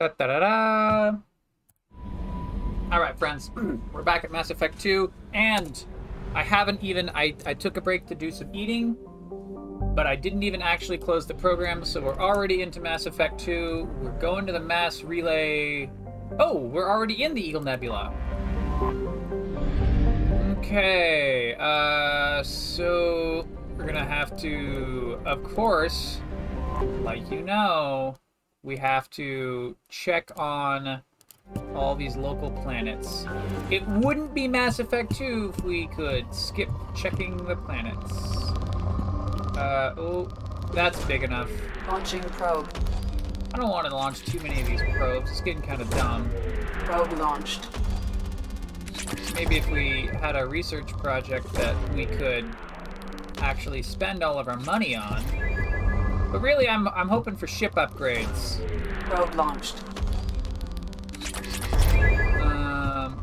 Da, da, da, da. All right, friends, we're back at Mass Effect 2, and I haven't even. I, I took a break to do some eating, but I didn't even actually close the program, so we're already into Mass Effect 2. We're going to the mass relay. Oh, we're already in the Eagle Nebula. Okay, uh, so we're gonna have to, of course, like you know, we have to check on all these local planets. It wouldn't be Mass Effect 2 if we could skip checking the planets. Uh, oh, that's big enough. Launching probe. I don't want to launch too many of these probes. It's getting kind of dumb. Probe launched. Maybe if we had a research project that we could actually spend all of our money on. But really, I'm, I'm hoping for ship upgrades. Probe launched. Um,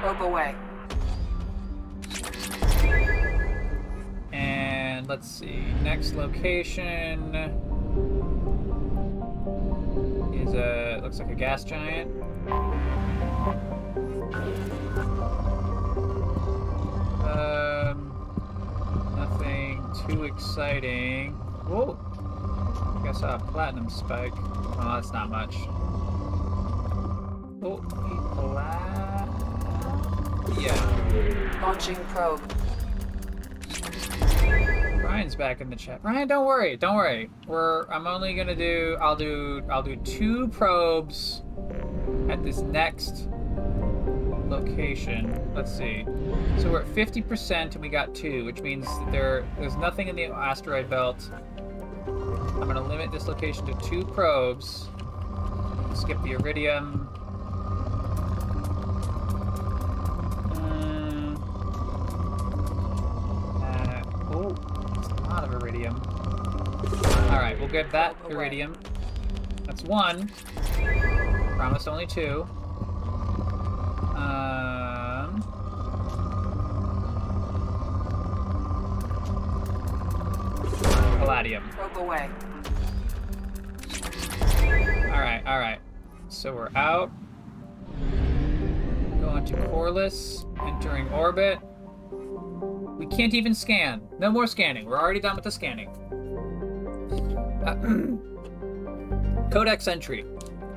Probe away. and let's see. Next location is a looks like a gas giant. Um, too exciting. Whoa! I think I saw a platinum spike. Oh, that's not much. Oh, plat. Yeah. Launching probe. Ryan's back in the chat. Ryan, don't worry, don't worry. We're I'm only gonna do I'll do I'll do two probes at this next location. Let's see. So we're at 50% and we got two, which means there there's nothing in the asteroid belt. I'm gonna limit this location to two probes. Skip the iridium. Oh, iridium. All right, we'll get that iridium. That's one. Promised only two. Um. Palladium. Probe away. All right, all right. So we're out. Going to Korlus, entering orbit. We can't even scan. No more scanning. We're already done with the scanning. Uh, Codex entry.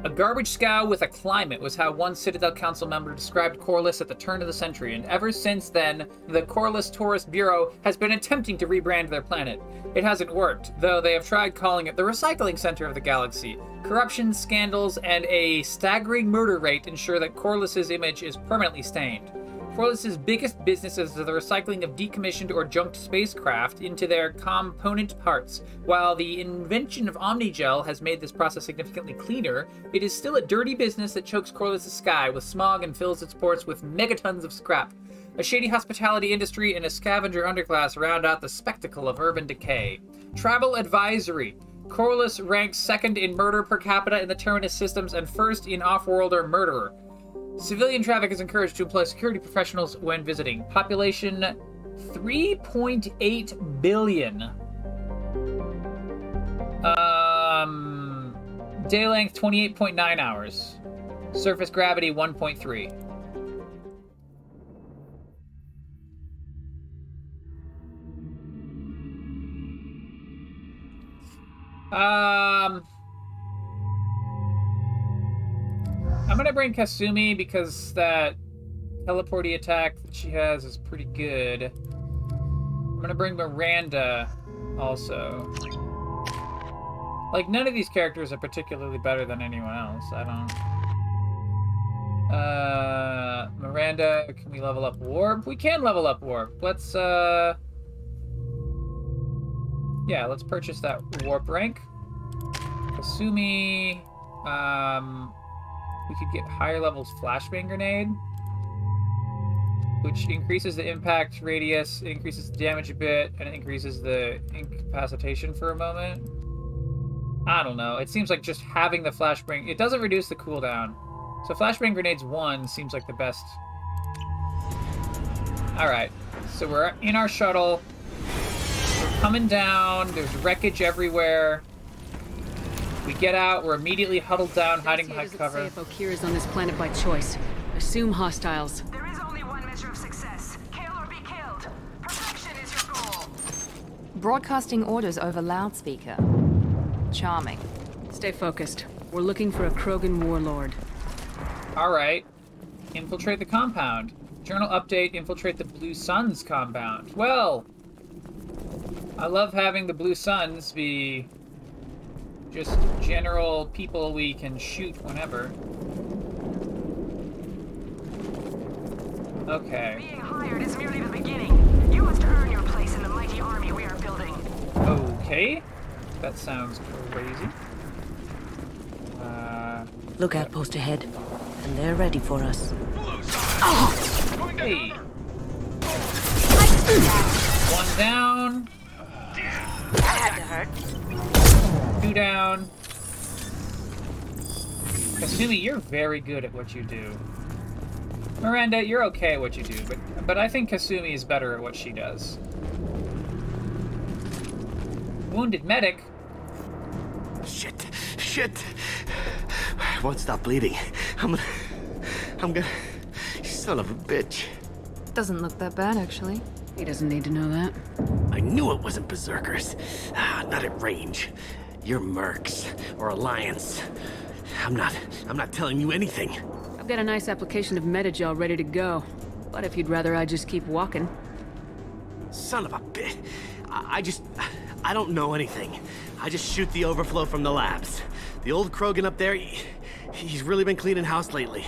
A garbage scow with a climate was how one Citadel Council member described Korlus at the turn of the century, and ever since then, the Korlus Tourist Bureau has been attempting to rebrand their planet. It hasn't worked, though they have tried calling it the recycling center of the galaxy. Corruption, scandals, and a staggering murder rate ensure that Korlus's image is permanently stained. Korlus's biggest business is the recycling of decommissioned or junked spacecraft into their component parts. While the invention of Omnigel has made this process significantly cleaner, it is still a dirty business that chokes Korlus's sky with smog and fills its ports with megatons of scrap. A shady hospitality industry and a scavenger underclass round out the spectacle of urban decay. Travel advisory. Korlus ranks second in murder per capita in the Terminus systems and first in off-worlder murderer. Civilian traffic is encouraged to employ security professionals when visiting. Population 3.8 billion. Um, day length 28.9 hours. Surface gravity 1.3. Um, I'm gonna bring Kasumi because that teleporty attack that she has is pretty good. I'm gonna bring Miranda also. Like none of these characters are particularly better than anyone else. I don't. Uh, Miranda, can we level up Warp? We can level up Warp. Let's uh. Yeah, let's purchase that Warp rank. Kasumi, um, we could get higher levels flashbang grenade which increases the impact radius increases the damage a bit and increases the incapacitation for a moment. I don't know. It seems like just having the flashbang it doesn't reduce the cooldown. So flashbang grenades one seems like the best. All right. So we're in our shuttle. We're coming down. There's wreckage everywhere We get out, we're immediately huddled down, hiding Here behind does it cover. say if Okeer is on this planet by choice. Assume hostiles. There is only one measure of success. Kill or be killed. Perfection is your goal. Broadcasting orders over loudspeaker. Charming. Stay focused. We're looking for a Krogan warlord. Alright. Infiltrate the compound. Journal update, infiltrate the Blue Suns compound. Well, I love having the Blue Suns be just general people we can shoot whenever. Okay. Being hired is merely the beginning. You must earn your place in the mighty army we are building. Okay. That sounds crazy. Uh, Look outpost ahead, and they're ready for us. hey. One down. Two down. Kasumi, you're very good at what you do. Miranda, you're okay at what you do, but but I think Kasumi is better at what she does. Wounded medic. Shit. Shit. I won't stop bleeding. I'm gonna. I'm gonna. Son of a bitch. Doesn't look that bad, actually. He doesn't need to know that. I knew it wasn't berserkers. Ah, not at range. You're mercs or alliance. I'm not. I'm not telling you anything. I've got a nice application of Medi-gel ready to go. But if you'd rather I just keep walking. Son of a bit. I, I just. I don't know anything. I just shoot the overflow from the labs. The old Krogan up there, he, he's really been cleaning house lately.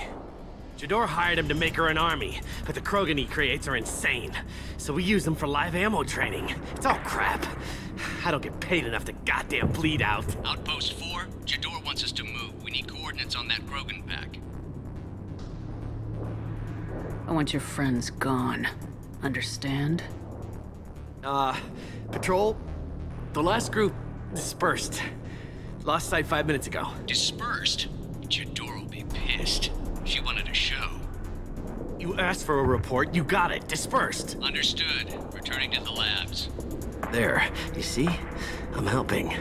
Jedore hired him to make her an army, but the Krogan he creates are insane. So we use them for live ammo training. It's all crap. I don't get paid enough to goddamn bleed out. Outpost 4, Jedore wants us to move. We need coordinates on that Krogan pack. I want your friends gone. Understand? Uh, patrol, the last group dispersed. Lost sight five minutes ago. Dispersed? Jedore will be pissed. She wanted a show. You asked for a report, you got it. Dispersed. Understood. Returning to the labs. There, you see? I'm helping.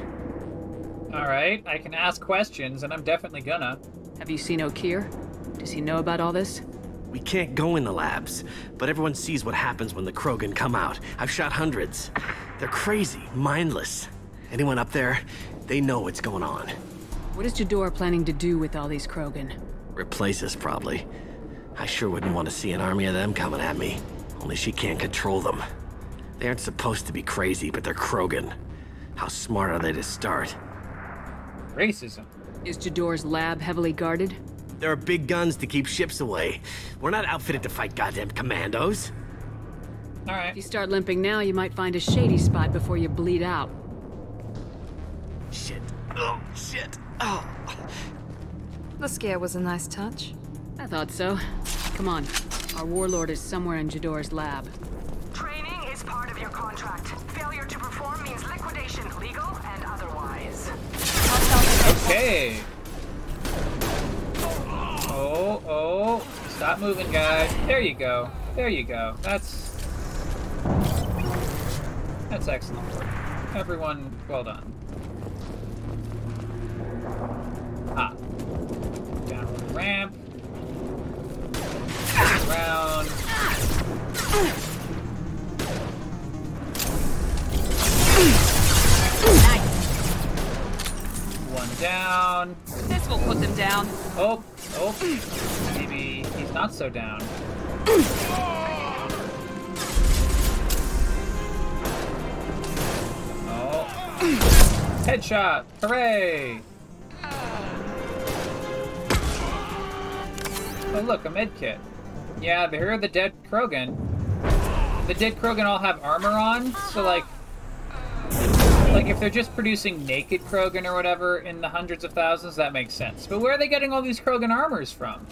Alright, I can ask questions, and I'm definitely gonna. Have you seen Okeer? Does he know about all this? We can't go in the labs, but everyone sees what happens when the Krogan come out. I've shot hundreds. They're crazy, mindless. Anyone up there, they know what's going on. What is Jedore planning to do with all these Krogan? Replace us, probably. I sure wouldn't want to see an army of them coming at me. Only she can't control them. They aren't supposed to be crazy, but they're Krogan. How smart are they to start? Racism. Is Jedore's lab heavily guarded? There are big guns to keep ships away. We're not outfitted to fight goddamn commandos. All right. If you start limping now, you might find a shady spot before you bleed out. Shit. Oh, shit. Oh. The scare was a nice touch. I thought so. Come on. Our warlord is somewhere in Jedore's lab. Is part of your contract. Failure to perform means liquidation, legal and otherwise. Okay. Oh, oh. Stop moving, guys. There you go. There you go. That's... That's excellent work. Everyone, well done. Ah. Down the ramp. Around. One down. This will put them down. Oh, oh. Maybe he's not so down. Oh. Headshot! Hooray! Oh look, a med kit. Yeah, here are the dead Krogan. The dead Krogan all have armor on, so like like if they're just producing naked Krogan or whatever in the hundreds of thousands, that makes sense. But where are they getting all these Krogan armors from?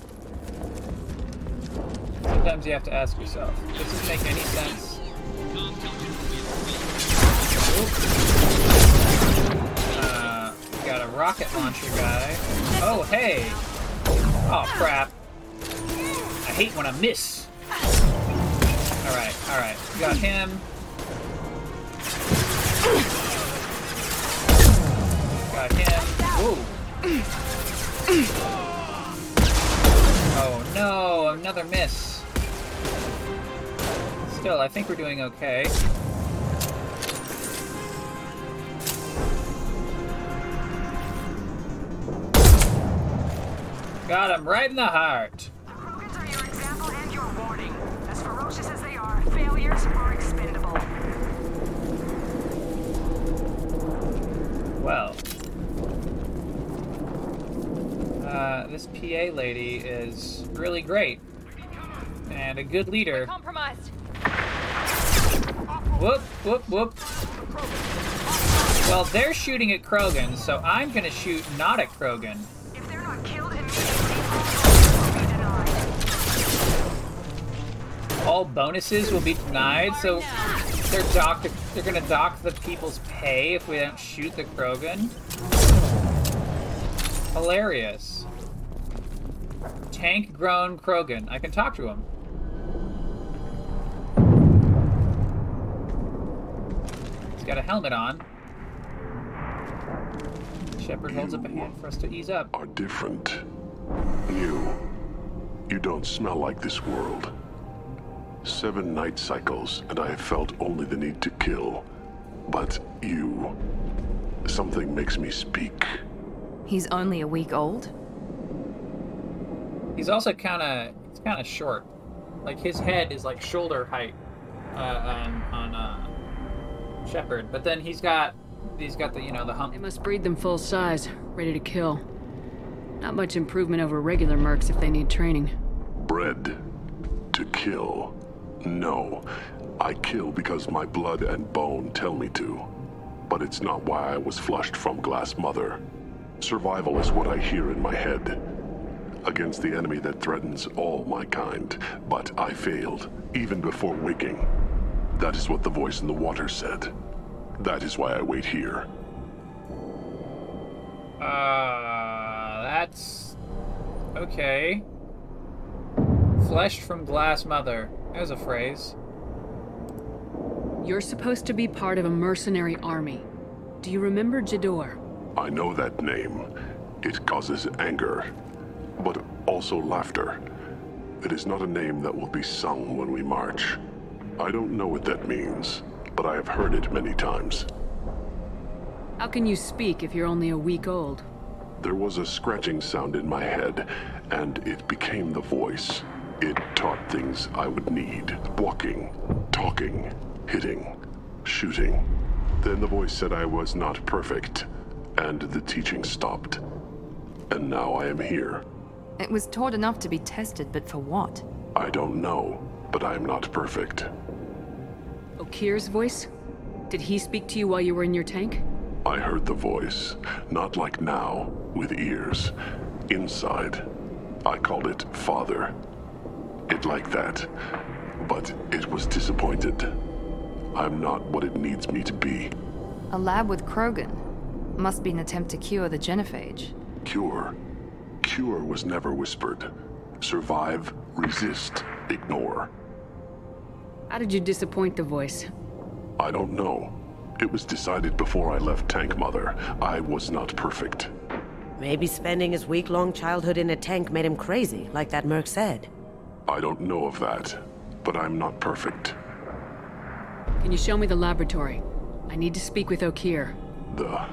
Sometimes you have to ask yourself. Does this make any sense? Uh, got a rocket launcher guy. Oh, hey! Oh, crap. I hate when I miss. Alright, alright. Got him. Got him. Whoa. Oh no, another miss. Still, I think we're doing okay. Got him right in the heart. Well. Uh, this PA lady is really great. And a good leader. Compromised. Whoop, whoop, whoop. Well, they're shooting at Krogan, so I'm gonna shoot not at Krogan. If they're not killed immediately, all will be denied. All bonuses will be denied, so they're dock they're gonna dock the people's pay if we don't shoot the Krogan. Hilarious. Tank grown Krogan. I can talk to him. He's got a helmet on. Shepard holds up a hand for us to ease up. are different. New. You don't smell like this world. Seven night cycles, and I have felt only the need to kill. But you. Something makes me speak. He's only a week old? He's also kind of it's kind of short. Like his head is like shoulder height uh, on on uh, Shepard, but then he's got he's got the you know the hump. They must breed them full size, ready to kill. Not much improvement over regular mercs if they need training. Bred to kill. No. I kill because my blood and bone tell me to. But it's not why I was flushed from Glass Mother. Survival is what I hear in my head. Against the enemy that threatens all my kind. But I failed, even before waking. That is what the voice in the water said. That is why I wait here. Uh, that's okay. Fleshed from glass mother. There's a phrase. You're supposed to be part of a mercenary army. Do you remember Jedore? I know that name. It causes anger, but also laughter. It is not a name that will be sung when we march. I don't know what that means, but I have heard it many times. How can you speak if you're only a week old? There was a scratching sound in my head, and it became the voice. It taught things I would need walking, talking, hitting, shooting. Then the voice said I was not perfect, and the teaching stopped. And now I am here. It was taught enough to be tested, but for what? I don't know, but I am not perfect. Okeer's voice? Did he speak to you while you were in your tank? I heard the voice, not like now, with ears. Inside. I called it Father. It like that. But it was disappointed. I'm not what it needs me to be. A lab with Krogan. Must be an attempt to cure the genophage. Cure. Cure was never whispered. Survive, resist, ignore. How did you disappoint the voice? I don't know. It was decided before I left Tank Mother. I was not perfect. Maybe spending his week long childhood in a tank made him crazy, like that Merc said. I don't know of that, but I'm not perfect. Can you show me the laboratory? I need to speak with Okeer. The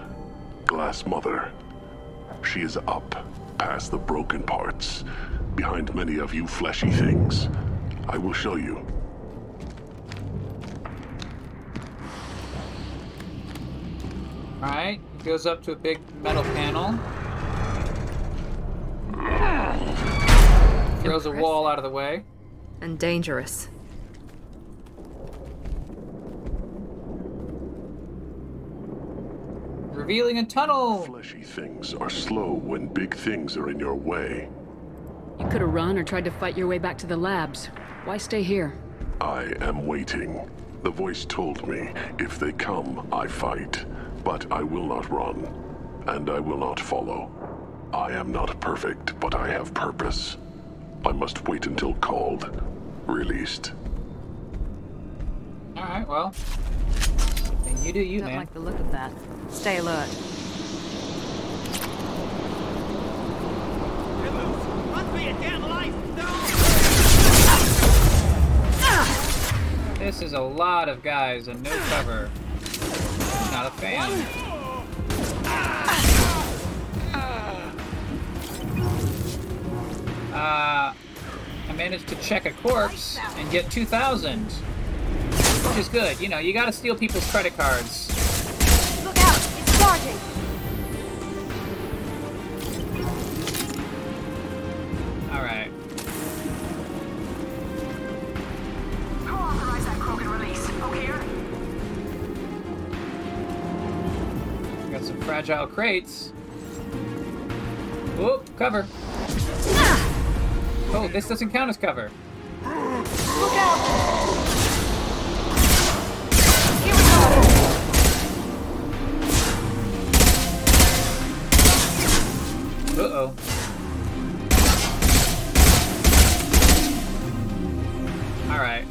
Glass Mother. She is up, past the broken parts, behind many of you fleshy things. I will show you. Alright, he goes up to a big metal panel. Throws a wall out of the way. And dangerous. Revealing a tunnel! Fleshy things are slow when big things are in your way. You could have run or tried to fight your way back to the labs. Why stay here? I am waiting. The voice told me, if they come, I fight. But I will not run. And I will not follow. I am not perfect, but I have purpose. I must wait until called. Released. Alright, well. You do you, Don't man. like the look of that. Stay alert. This is a lot of guys and no cover. Not a fan. Uh, I managed to check a corpse and get 2,000. Which is good. You know, you gotta steal people's credit cards. Look out! It's charging! Alright. Who that Krogan release? Okeer? Got some fragile crates. Whoop, cover. Oh, this doesn't count as cover. Look out! Uh-oh. Alright.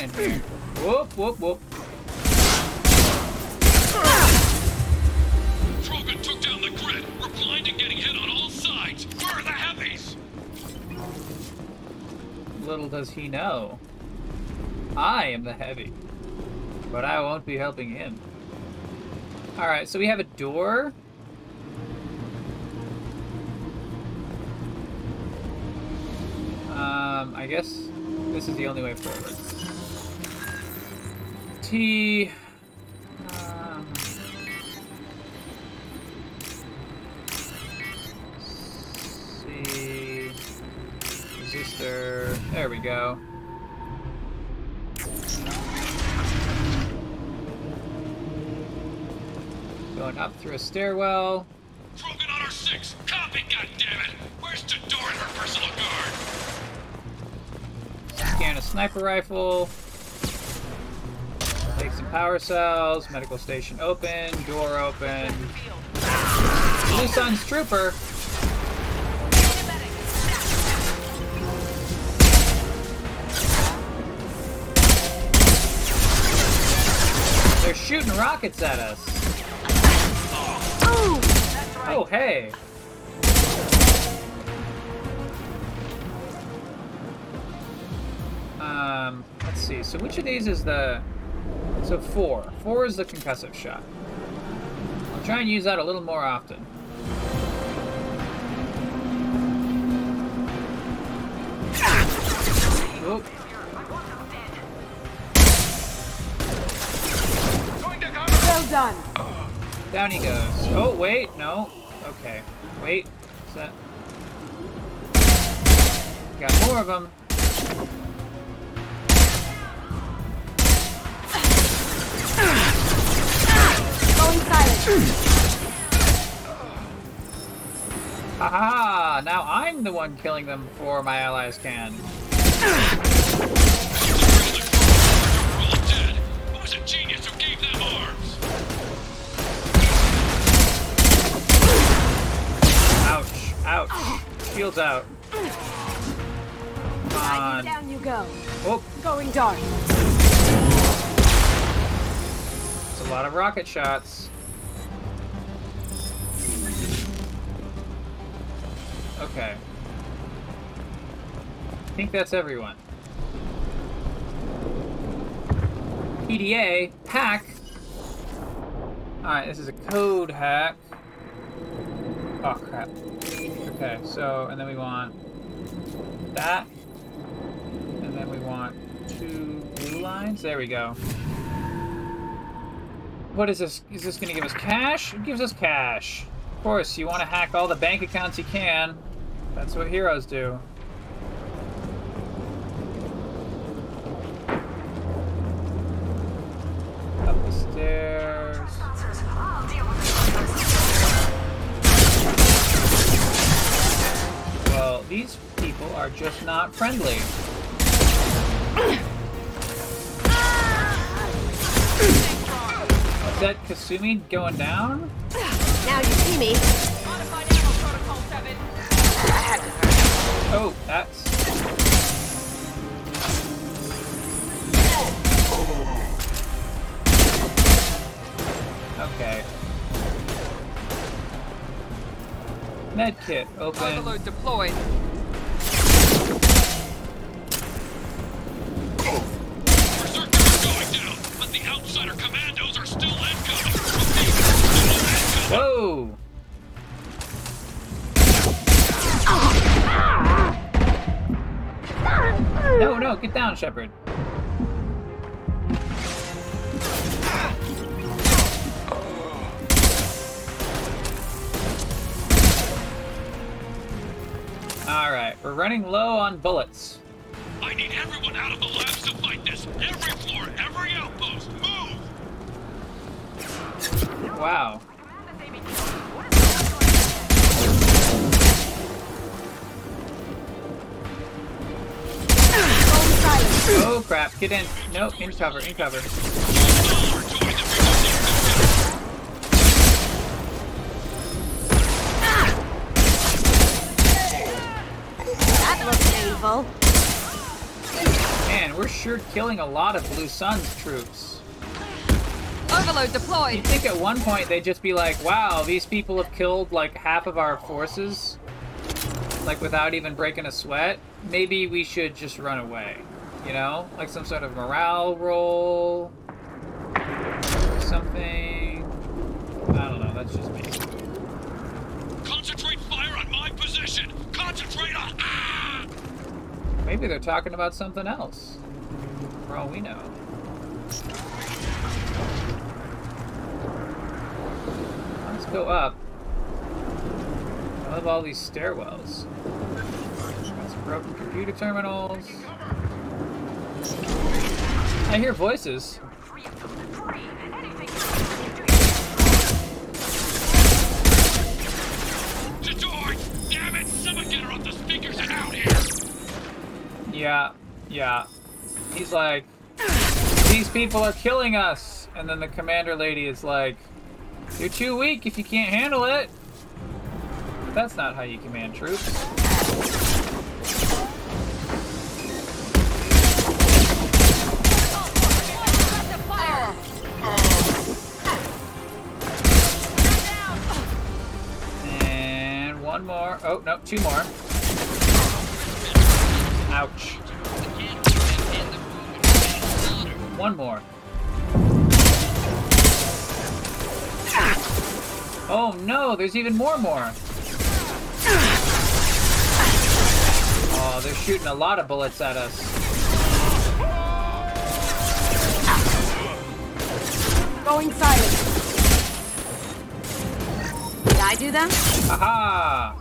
In here. Whoop, whoop, whoop. Krogan took down the grid. We're blind and getting hit on all sides. Where are the heavies? Little does he know. I am the heavy. But I won't be helping him. Alright, so we have a door. Um, I guess this is the only way forward. T. Um, C. Resistor. There we go. Going up through a stairwell. Krogan on our six. Copy, goddammit. Where's Jedore and her personal guard? Scan a sniper rifle. Power cells. Medical station open. Door open. Sun's trooper. They're shooting rockets at us. Oh, hey. Um, let's see. So which of these is the... So four. Four is the concussive shot. I'll try and use that a little more often. Oop. Well done! Down he goes. Oh, wait, no. Okay. Wait. That... Got more of them. Going silent! Now I'm the one killing them before my allies can. We're all dead. Who was a genius who gave them arms? Ouch. Ouch. Shields out. Come on. Down you go. Oh, Going dark. A lot of rocket shots. Okay. I think that's everyone. PDA, hack. Alright, this is a code hack. Oh crap. Okay, so, and then we want that. And then we want two blue lines. There we go. What is this? Is this gonna give us cash? It gives us cash. Of course, you want to hack all the bank accounts you can. That's what heroes do. Up the stairs. Well, these people are just not friendly. Is that Kasumi going down? Now you see me. Oh, that's. Okay. Medkit open. Overload deployed. Going down, but the outsider commandos Whoa! No, no, get down, Shepard. Alright, we're running low on bullets. I need everyone out of the labs to fight this. Every floor, every outpost, move! Wow. Oh crap, get in. Nope, in cover, in cover. That looks painful. Man, we're sure killing a lot of Blue Sun's troops. Overload deployed. You'd think at one point they'd just be like, wow, these people have killed like half of our forces, like without even breaking a sweat. Maybe we should just run away, you know? Like some sort of morale roll, something. I don't know, that's just me. Concentrate fire on my position! Concentrate on. Ah! Maybe they're talking about something else, for all we know. Let's go up. I love all these stairwells. Got some broken computer terminals. I hear voices. Yeah, yeah. He's like, these people are killing us. And then the commander lady is like, you're too weak if you can't handle it. But that's not how you command troops. And one more. Oh, no, two more. Ouch. One more. Oh no, there's even more more. Oh, they're shooting a lot of bullets at us. Going silent. Did I do that? Aha!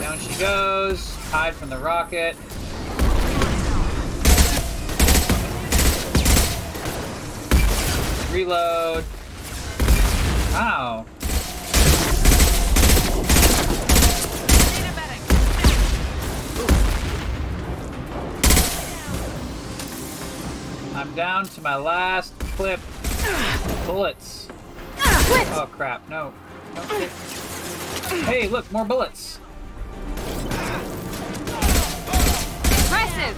Down she goes. Hide from the rocket. Reload. Wow. I'm down to my last clip. Bullets. Oh crap, no. no. Hey, look, more bullets. Impressive.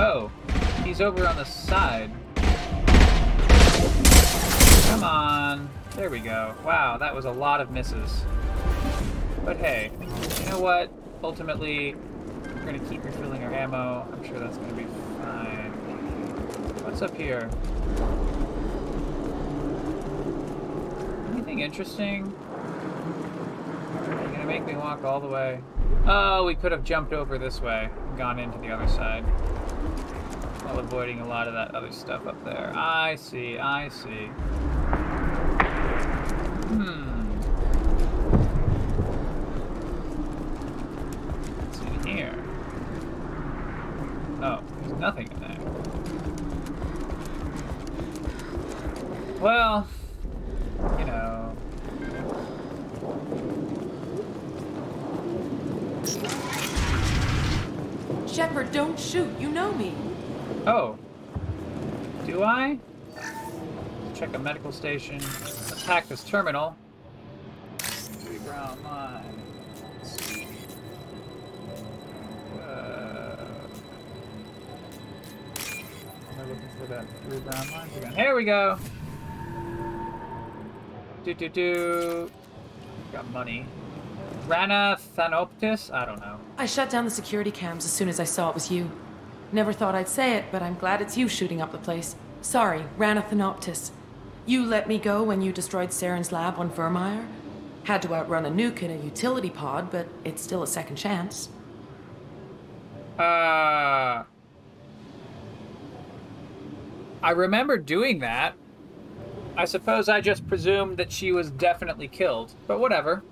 Oh, he's over on the side. Come on. There we go. Wow, that was a lot of misses. But hey, you know what? Ultimately, we're gonna keep refilling our ammo. I'm sure that's gonna be fine. What's up here? Anything interesting? You're gonna make me walk all the way. Oh, we could have jumped over this way and gone into the other side. While avoiding a lot of that other stuff up there. I see, I see. Hmm. What's in here? Oh, there's nothing in there. Well, you know. Shepard, don't shoot. You know me. Oh. Do I? Check a medical station. Let's hack this terminal. Three brown mine. Uh, for that three lines again. Here we go. Do do do. Got money. Rana Thanoptis? I don't know. I shut down the security cams as soon as I saw it was you. Never thought I'd say it, but I'm glad it's you shooting up the place. Sorry, Rana Thanoptis. You let me go when you destroyed Saren's lab on Virmire. Had to outrun a nuke in a utility pod, but it's still a second chance. Uh. I remember doing that. I suppose I just presumed that she was definitely killed, but whatever.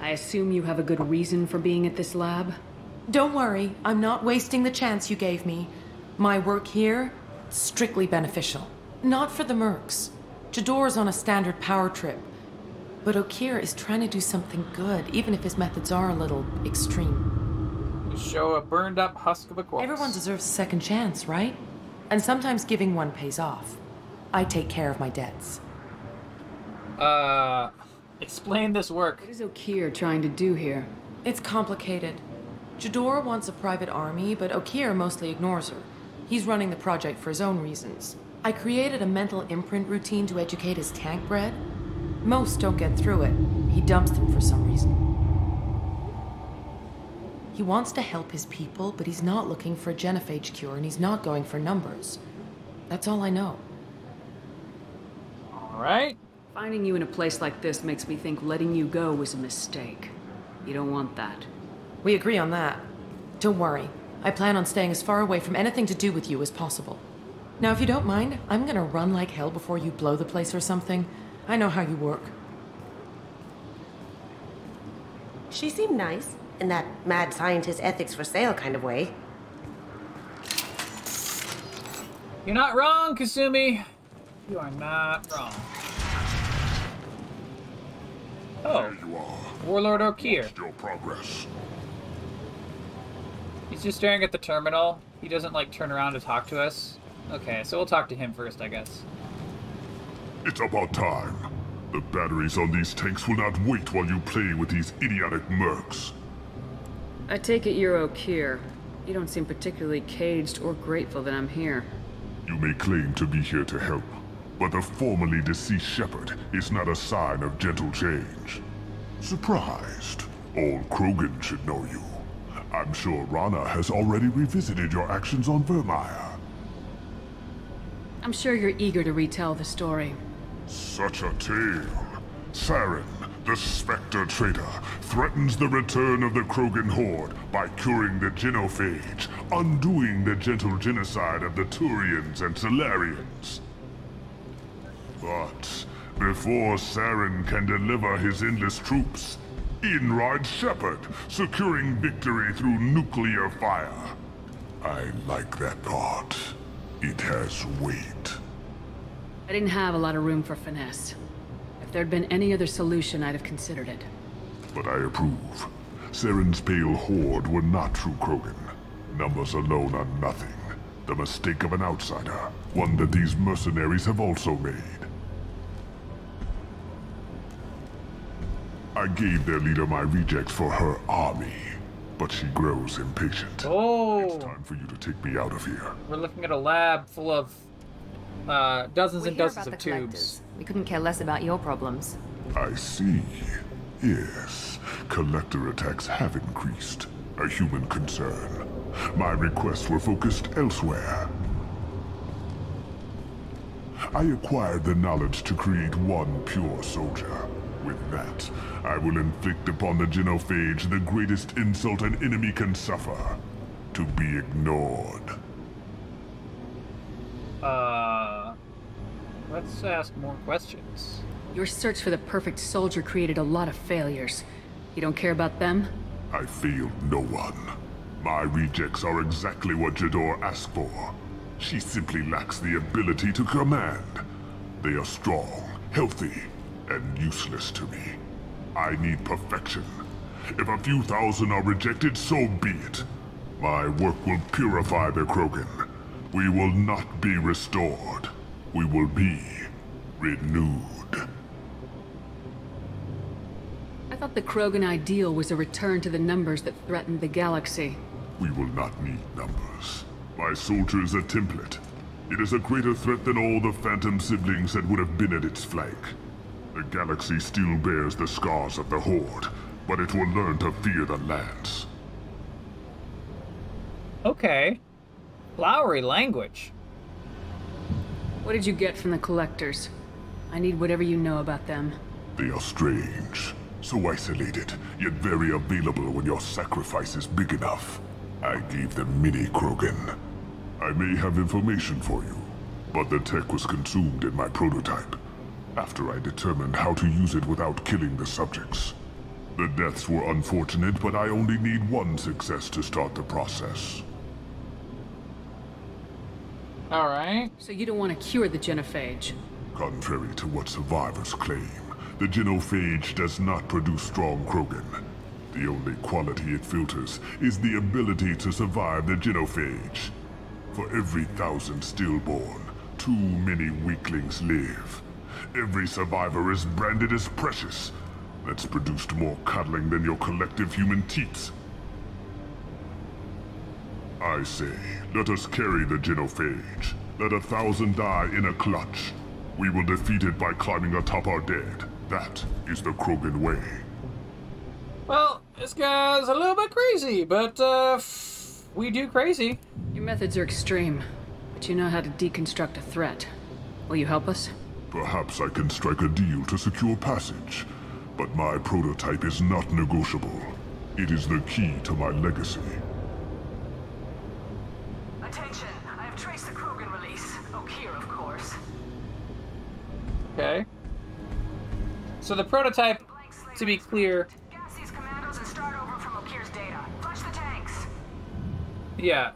I assume you have a good reason for being at this lab? Don't worry, I'm not wasting the chance you gave me. My work here, strictly beneficial. Not for the mercs. Jedore's on a standard power trip. But Okeer is trying to do something good, even if his methods are a little extreme. You show a burned up husk of a corpse. Everyone deserves a second chance, right? And sometimes giving one pays off. I take care of my debts. Uh. Explain this work. What is Okeer trying to do here? It's complicated. Jedore wants a private army, but Okeer mostly ignores her. He's running the project for his own reasons. I created a mental imprint routine to educate his tank bred. Most don't get through it. He dumps them for some reason. He wants to help his people, but he's not looking for a genophage cure, and he's not going for numbers. That's all I know. Alright. Finding you in a place like this makes me think letting you go was a mistake. You don't want that. We agree on that. Don't worry. I plan on staying as far away from anything to do with you as possible. Now, if you don't mind, I'm gonna run like hell before you blow the place or something. I know how you work. She seemed nice, in that mad scientist ethics for sale kind of way. You're not wrong, Kasumi. You are not wrong. Oh. you are. Warlord Okeer. Your progress. He's just staring at the terminal. He doesn't like turn around to talk to us. Okay, so we'll talk to him first, I guess. It's about time. The batteries on these tanks will not wait while you play with these idiotic mercs. I take it you're Okeer. You don't seem particularly caged or grateful that I'm here. You may claim to be here to help, but the formerly deceased Shepard is not a sign of gentle change. Surprised? All Krogan should know you. I'm sure Rana has already revisited your actions on Virmire. I'm sure you're eager to retell the story. Such a tale. Saren, the Spectre traitor, threatens the return of the Krogan horde by curing the genophage, undoing the gentle genocide of the Turians and Salarians. But before Saren can deliver his endless troops, in rides Shepard, securing victory through nuclear fire. I like that thought. It has weight. I didn't have a lot of room for finesse. If there'd been any other solution, I'd have considered it. But I approve. Saren's pale horde were not true Krogan. Numbers alone are nothing. The mistake of an outsider. One that these mercenaries have also made. I gave their leader my rejects for her army, but she grows impatient. Oh. It's time for you to take me out of here. We're looking at a lab full of uh, dozens We and dozens of tubes. We couldn't care less about your problems. I see. Yes, collector attacks have increased. A human concern. My requests were focused elsewhere. I acquired the knowledge to create one pure soldier. With that, I will inflict upon the genophage the greatest insult an enemy can suffer. To be ignored. Uh, let's ask more questions. Your search for the perfect soldier created a lot of failures. You don't care about them? I failed no one. My rejects are exactly what Jedore asked for. She simply lacks the ability to command. They are strong, healthy, and useless to me. I need perfection. If a few thousand are rejected, so be it. My work will purify the Krogan. We will not be restored. We will be renewed. I thought the Krogan ideal was a return to the numbers that threatened the galaxy. We will not need numbers. My soldier is a template. It is a greater threat than all the Phantom siblings that would have been at its flank. The galaxy still bears the scars of the Horde, but it will learn to fear the Lance. Okay. Flowery language. What did you get from the collectors? I need whatever you know about them. They are strange, so isolated, yet very available when your sacrifice is big enough. I gave them mini Krogan. I may have information for you, but the tech was consumed in my prototype, after I determined how to use it without killing the subjects. The deaths were unfortunate, but I only need one success to start the process. Alright. So you don't want to cure the genophage? Contrary to what survivors claim, the genophage does not produce strong Krogan. The only quality it filters is the ability to survive the genophage. For every thousand stillborn, too many weaklings live. Every survivor is branded as precious. That's produced more cuddling than your collective human teats. I say, let us carry the genophage. Let a thousand die in a clutch. We will defeat it by climbing atop our dead. That is the Krogan way. Well, this guy's a little bit crazy, but, uh, we do crazy. Your methods are extreme, but you know how to deconstruct a threat. Will you help us? Perhaps I can strike a deal to secure passage. But my prototype is not negotiable. It is the key to my legacy. Attention, I have traced the Krogan release. Okeer, of course. Okay. So the prototype, to be clear, Gas these commandos and start over from Okeer's data. Flush the tanks. yeah,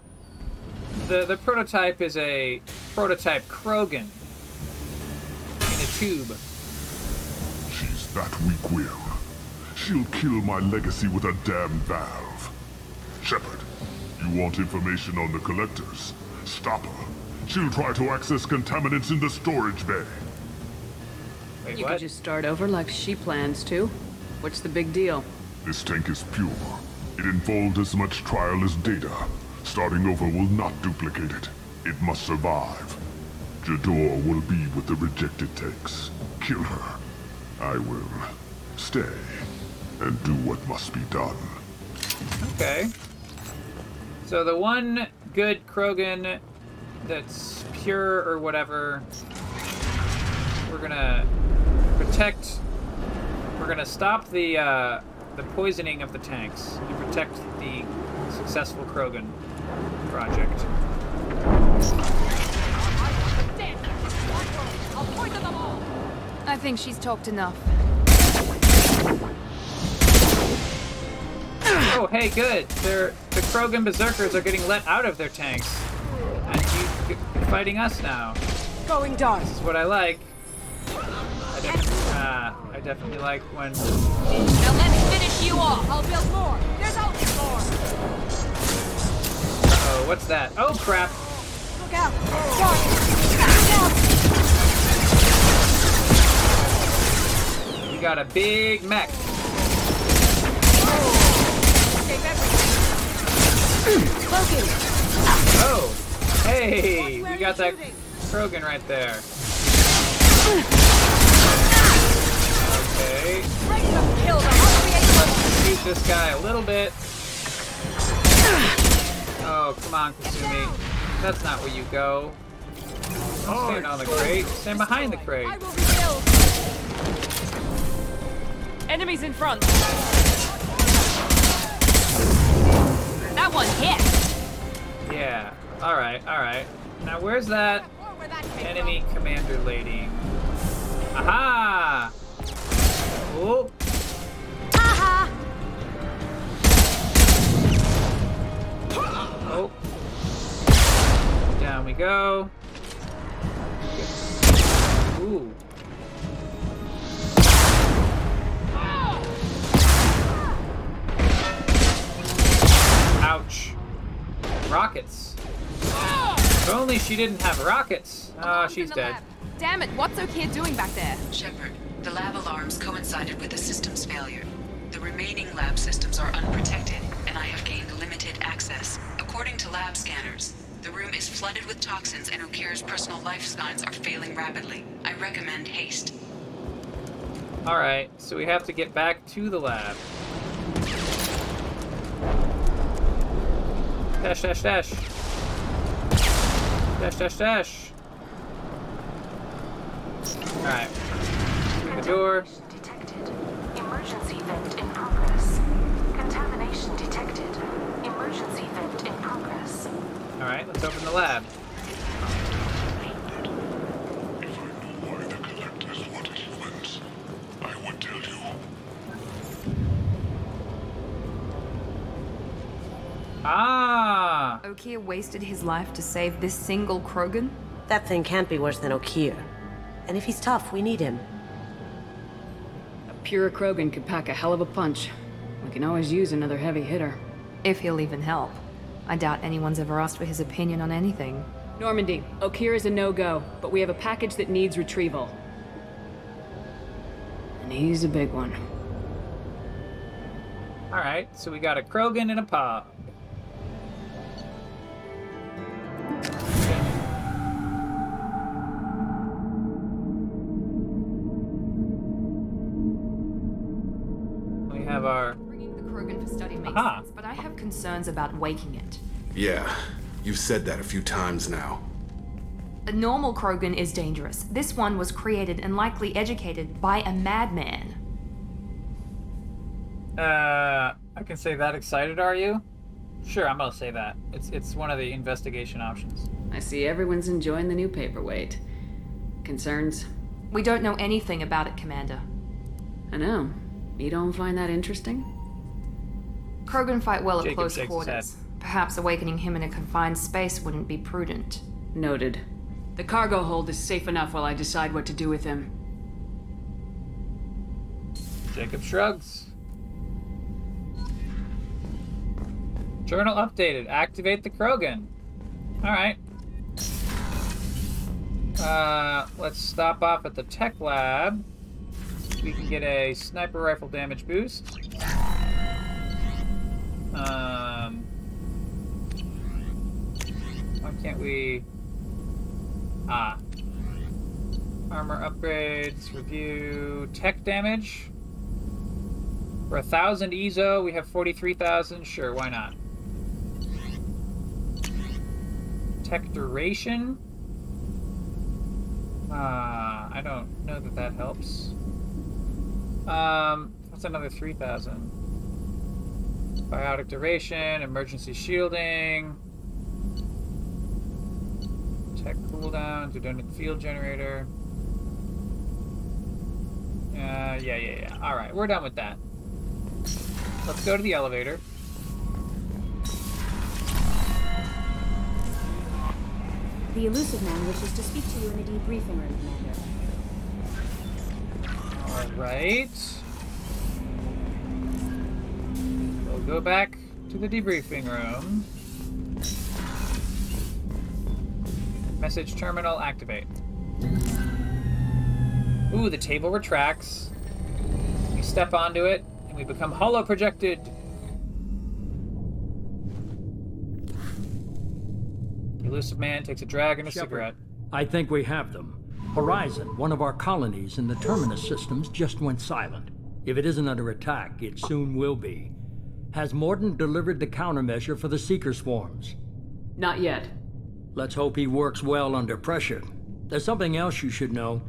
the the prototype is a prototype Krogan in a tube. She's that weak-willed. She'll kill my legacy with a damn valve. Shepard, you want information on the collectors? Stop her. She'll try to access contaminants in the storage bay. Wait, you what? could just start over like she plans to. What's the big deal? This tank is pure. It involved as much trial as data. Starting over will not duplicate it. It must survive. Jedore will be with the rejected tanks. Kill her. I will stay and do what must be done. Okay. So the one good Krogan that's pure or whatever, we're gonna protect. We're gonna stop the uh, the poisoning of the tanks and protect the successful Krogan project. Think she's talked enough. Oh, hey, good. They're, the Krogan berserkers are getting let out of their tanks, and you fighting us now. Going dark. This is what I like. I definitely, ah, I definitely like when. Now let's finish you off. I'll build more. There's always more. Oh, what's that? Oh crap! Look out. Dark. We got a big mech. Oh, hey, we got that Krogan right there. Okay, create shoot this guy a little bit. Oh, come on, Kasumi. That's not where you go. Stand on the crate. Stand behind the crate. I will rebuild. Enemies in front. That one hit. Yeah. All right. All right. Now, where's that Where that came enemy commander lady? Aha! Oh, Aha. oh. Down we go. Ooh. Ouch. Rockets. If only she didn't have rockets. Ah, Alarms in she's dead. lab. Damn it, what's Okeer doing back there? Shepard, the lab alarms coincided with the system's failure. The remaining lab systems are unprotected, and I have gained limited access. According to lab scanners, The room is flooded with toxins and Okeer's personal life signs are failing rapidly. I recommend haste. Alright, so we have to get back to the lab. Dash, dash, dash. Dash, dash, dash. Alright. The door. Detected. Emergency vent in progress. Contamination detected. Emergency vent in progress. Alright, let's open the lab. I would tell you. Ah! Okeer wasted his life to save this single Krogan? That thing can't be worse than Okeer. And if he's tough, we need him. A pure Krogan could pack a hell of a punch. We can always use another heavy hitter. If he'll even help. I doubt anyone's ever asked for his opinion on anything. Normandy, Okeer is a no-go, but we have a package that needs retrieval. And he's a big one. Alright, so we got a Krogan and a Paw. We have our. Bringing the Krogan for study makes Aha. sense, but I have concerns about waking it. Yeah, you've said that a few times now. A normal Krogan is dangerous. This one was created and likely educated by a madman. Uh, I can say that excited, are you? Sure, I'm gonna say that. It's it's one of the investigation options. I see everyone's enjoying the new paperweight. Concerns? We don't know anything about it, Commander. I know. You don't find that interesting? Krogan fight well at Jacob close quarters. Perhaps awakening him in a confined space wouldn't be prudent. Noted. The cargo hold is safe enough while I decide what to do with him. Jacob shrugs. Journal updated. Activate the Krogan. Alright. Uh, let's stop off at the tech lab. We can get a sniper rifle damage boost. Um, why can't we? Ah. Armor upgrades, review, tech damage. For a thousand EZO, we have 43,000. Sure, why not? Tech duration. Ah, I don't know that that helps. Um, that's another 3,000. Biotic duration, emergency shielding. Tech cooldown, redundant field generator. Uh, yeah, yeah, yeah. Alright, we're done with that. Let's go to the elevator. The Illusive Man wishes to speak to you in the debriefing room, Commander. Alright. We'll go back to the debriefing room. Message terminal activate. Ooh, the table retracts. We step onto it, and we become hollow projected. Elusive man takes a drag and a Shepard. cigarette. I think we have them. Horizon, one of our colonies in the Terminus systems, just went silent. If it isn't under attack, it soon will be. Has Mordin delivered the countermeasure for the Seeker swarms? Not yet. Let's hope he works well under pressure. There's something else you should know.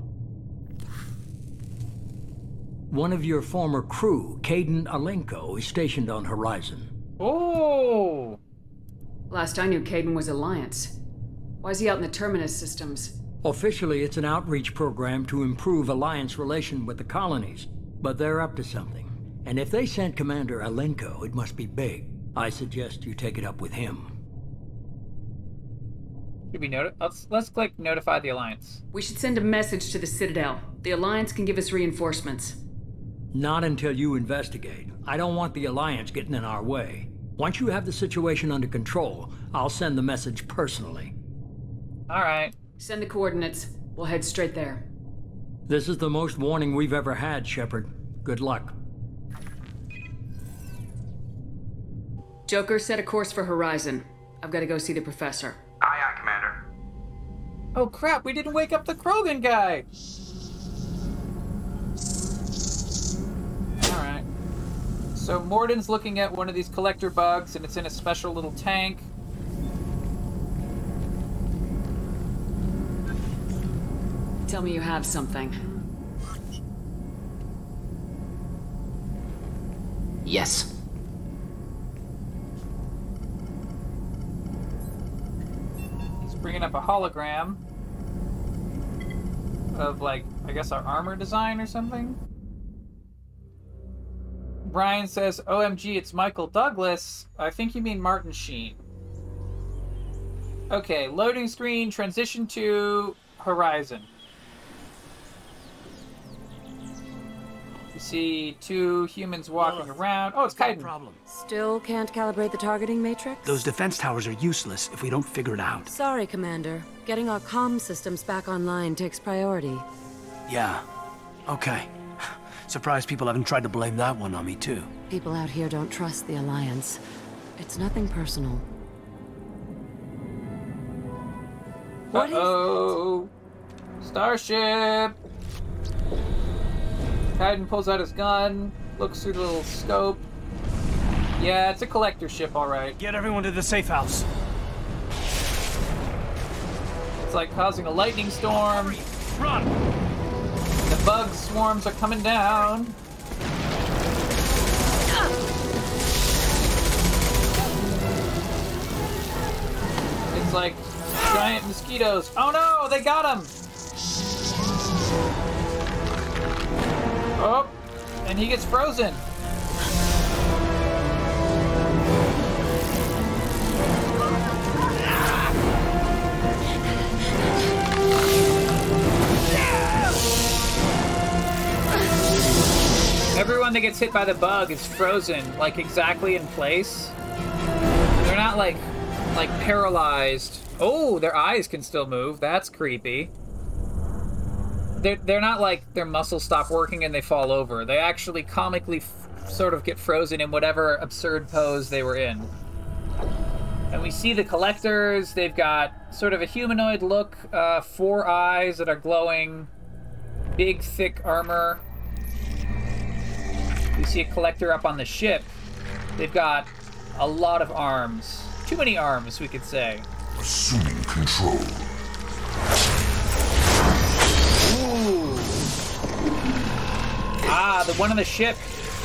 One of your former crew, Kaidan Alenko, is stationed on Horizon. Oh! Last I knew, Kaidan was Alliance. Why is he out in the Terminus systems? Officially, it's an outreach program to improve Alliance relation with the colonies, but they're up to something. And if they sent Commander Alenko, it must be big. I suggest you take it up with him. Should we noti- let's let's click notify the alliance. We should send a message to the Citadel. The Alliance can give us reinforcements. Not until you investigate. I don't want the Alliance getting in our way. Once you have the situation under control, I'll send the message personally. All right. Send the coordinates. We'll head straight there. This is the most warning we've ever had, Shepard. Good luck. Joker, set a course for Horizon. I've got to go see the professor. Aye, aye, Commander. Oh crap, we didn't wake up the Krogan guy! So Mordin's looking at one of these collector bugs, and it's in a special little tank. Tell me you have something. Yes. He's bringing up a hologram of, like, I guess our armor design or something. Brian says, OMG, it's Michael Douglas. I think you mean Martin Sheen. Okay, loading screen, transition to Horizon. You see two humans walking around. Oh, it's Kaidan. problem. Still can't calibrate the targeting matrix? Those defense towers are useless if we don't figure it out. Sorry, Commander. Getting our comm systems back online takes priority. Yeah. Okay. Surprised people haven't tried to blame that one on me, too. People out here don't trust the Alliance. It's nothing personal. Uh oh. Starship! Kaidan pulls out his gun, looks through the little scope. Yeah, it's a collector ship, alright. Get everyone to the safe house. It's like causing a lightning storm. Run! Bug swarms are coming down. It's like giant mosquitoes. Oh no, they got him! Oh, and he gets frozen. Everyone that gets hit by the bug is frozen, like exactly in place. They're not like like paralyzed. Oh, their eyes can still move. That's creepy. They're, they're not like their muscles stop working and they fall over. They actually comically f- sort of get frozen in whatever absurd pose they were in. And we see the collectors. They've got sort of a humanoid look, uh, four eyes that are glowing, big, thick armor. We see a collector up on the ship. They've got a lot of arms. Too many arms, we could say. Assuming control. Ooh. Ah, the one on the ship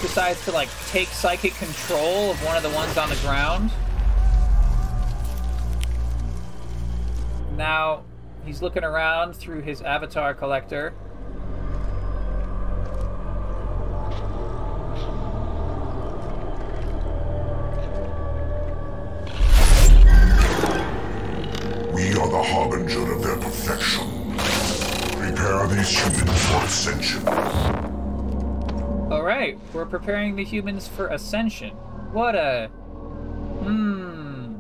decides to like take psychic control of one of the ones on the ground. Now he's looking around through his avatar collector. All right, we're preparing the humans for ascension. What a hmm.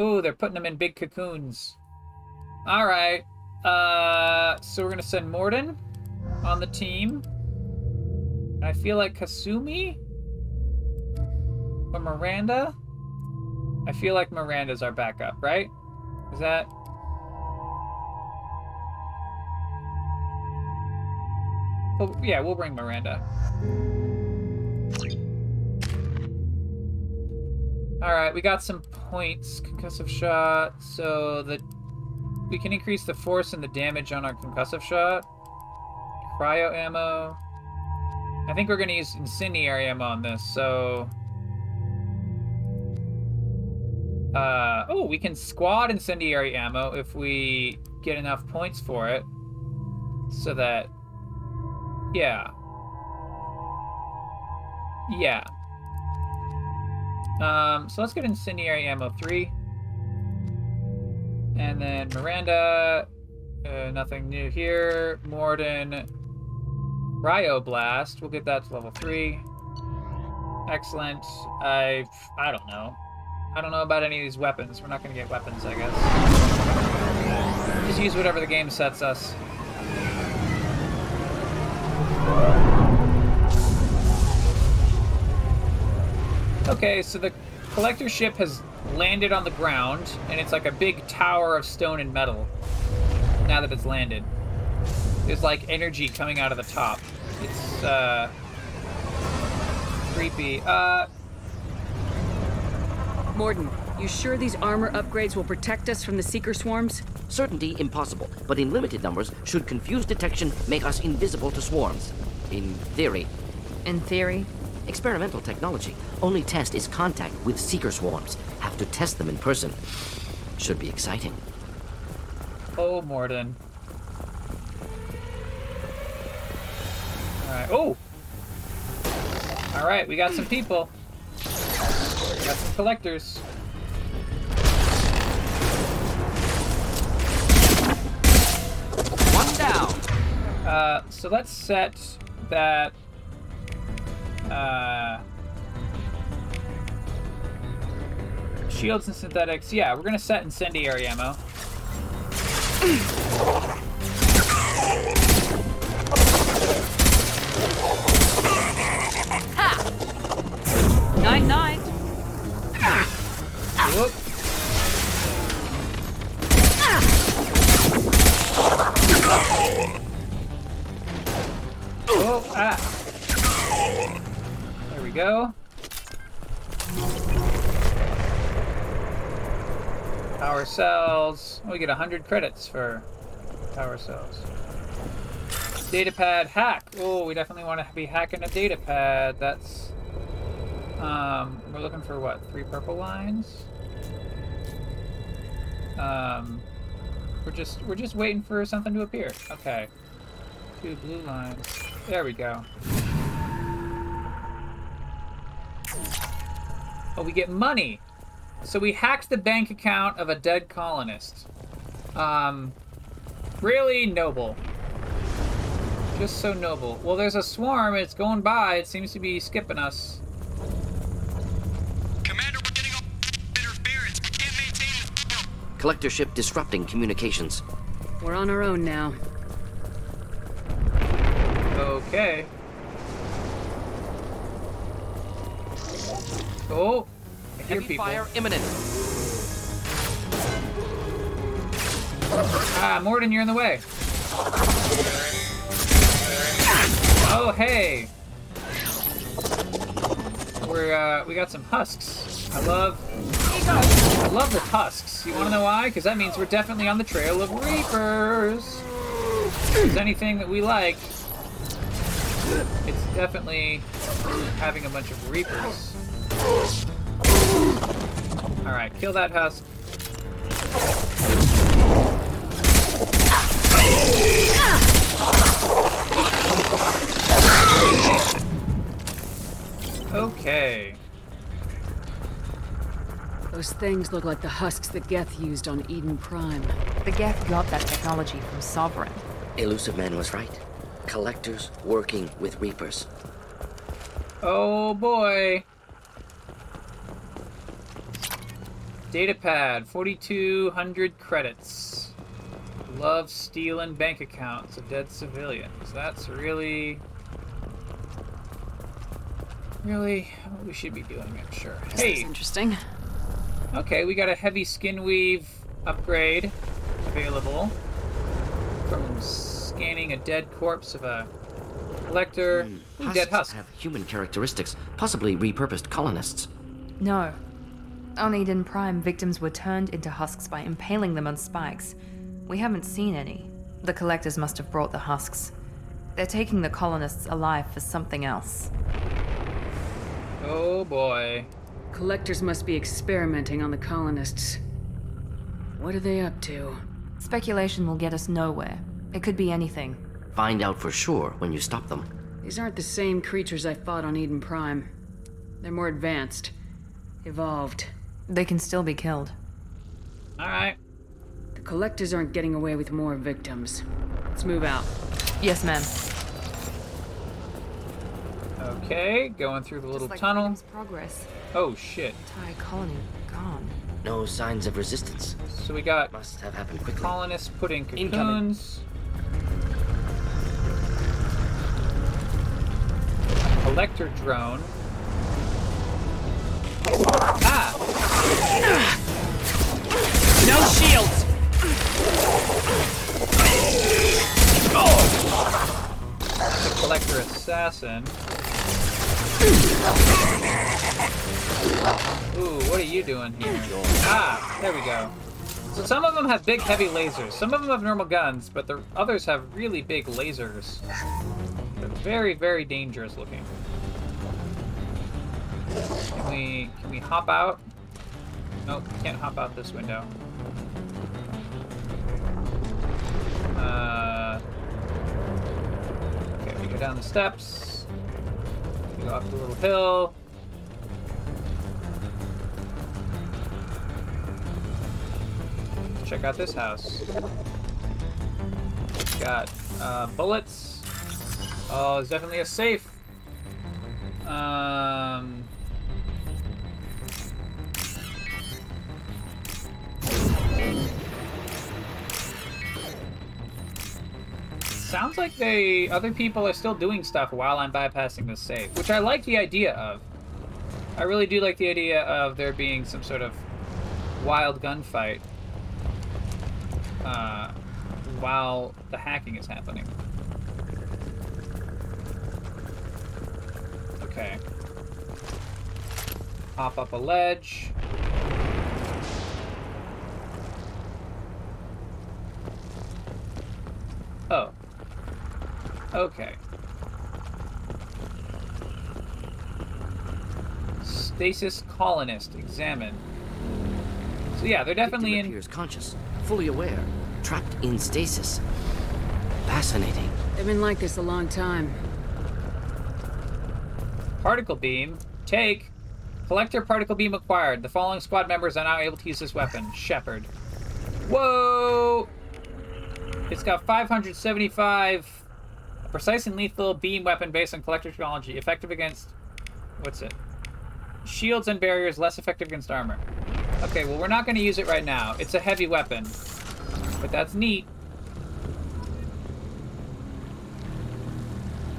Ooh, they're putting them in big cocoons. All right. Uh, so we're gonna send Mordin on the team. I feel like Kasumi or Miranda. I feel like Miranda's our backup, right? Is that? Yeah, we'll bring Miranda. All right, we got some points. Concussive shot, so that we can increase the force and the damage on our concussive shot. Cryo ammo. I think we're gonna use incendiary ammo on this, so. Uh, oh, we can squad incendiary ammo if we get enough points for it. So that. Yeah. Yeah. Um, so let's get incendiary ammo 3. And then Miranda. Uh, nothing new here. Mordin. Ryoblast, We'll get that to level 3. Excellent. I I don't know. I don't know about any of these weapons. We're not going to get weapons, I guess. Just use whatever the game sets us. Okay, so the collector ship has landed on the ground, and it's like a big tower of stone and metal. Now that it's landed, there's like energy coming out of the top. It's uh creepy. Uh, Mordin, you sure these armor upgrades will protect us from the Seeker swarms? Certainty impossible, but in limited numbers, should confused detection make us invisible to swarms. In theory. In theory? Experimental technology. Only test is contact with seeker swarms. Have to test them in person. Should be exciting. oh, Mordin. All right. Oh. All right, we got some people. We got some collectors. Down. Uh, so let's set that. Uh, shields and synthetics. Yeah, we're gonna set incendiary ammo. Night night. Whoop. Ah. There we go. Power cells. We get 100 credits for power cells. Datapad hack. Oh, we definitely want to be hacking a datapad. That's. Um, we're looking for what? Three purple lines? Um, we're just we're just waiting for something to appear. Okay. Two blue lines. There we go. Oh, we get money. So we hacked the bank account of a dead colonist. Um, really noble. Just so noble. Well, there's a swarm. It's going by. It seems to be skipping us. Collector ship disrupting communications. We're on our own now. Okay. Oh, I hear Heavy people. fire imminent. Ah, Mordin, you're in the way. Oh, hey. We're uh, we got some husks. I love. I love the husks. You want to know why? Because that means we're definitely on the trail of reapers. If there's anything that we like, it's definitely having a bunch of reapers. All right, kill that husk. Okay. Those things look like the husks that Geth used on Eden Prime. The Geth got that technology from Sovereign. Illusive Man was right. Collectors working with Reapers. Oh boy. Datapad, 4,200 credits. Love stealing bank accounts of dead civilians. That's really. Really what we should be doing, I'm sure. This Hey! is interesting. Okay, we got a heavy skin weave upgrade available from scanning a dead corpse of a collector. Hmm. Ooh, dead Husks husk. have human characteristics, possibly repurposed colonists. No. On Eden Prime, victims were turned into husks by impaling them on spikes. We haven't seen any. The collectors must have brought the husks. They're taking the colonists alive for something else. Oh boy. Collectors must be experimenting on the colonists. What are they up to? Speculation will get us nowhere. It could be anything. Find out for sure when you stop them. These aren't the same creatures I fought on Eden Prime. They're more advanced. Evolved. They can still be killed. Alright. The collectors aren't getting away with more victims. Let's move out. Yes, ma'am. Okay, going through the little like tunnel. Progress. Oh shit. Entire colony gone. No signs of resistance. So we got Must have happened quickly. colonists putting Incoming. Collector drone. Ah! No shields! The collector assassin. Ooh, what are you doing here? Ah, there we go. So some of them have big, heavy lasers. Some of them have normal guns, but the others have really big lasers. They're very, very dangerous looking. Can we can we hop out? Nope, can't hop out this window. Uh, okay, we go down the steps. We go up the little hill. Check out this house. It's got uh, bullets. Oh, it's definitely a safe. Um. Sounds like they other people are still doing stuff while I'm bypassing the safe, which I like the idea of. I really do like the idea of there being some sort of wild gunfight uh, while the hacking is happening. Okay. Hop up a ledge. Oh. Okay. Stasis colonist examine. So yeah, they're definitely in. appears conscious, fully aware, trapped in stasis. Fascinating. They've been like this a long time. Particle beam. Take. Collector particle beam acquired. The following squad members are now able to use this weapon. Shepard. Whoa! It's got 575. Precise and lethal beam weapon based on collector technology. Effective against. What's it? Shields and barriers, less effective against armor. Okay, well, we're not going to use it right now. It's a heavy weapon. But that's neat.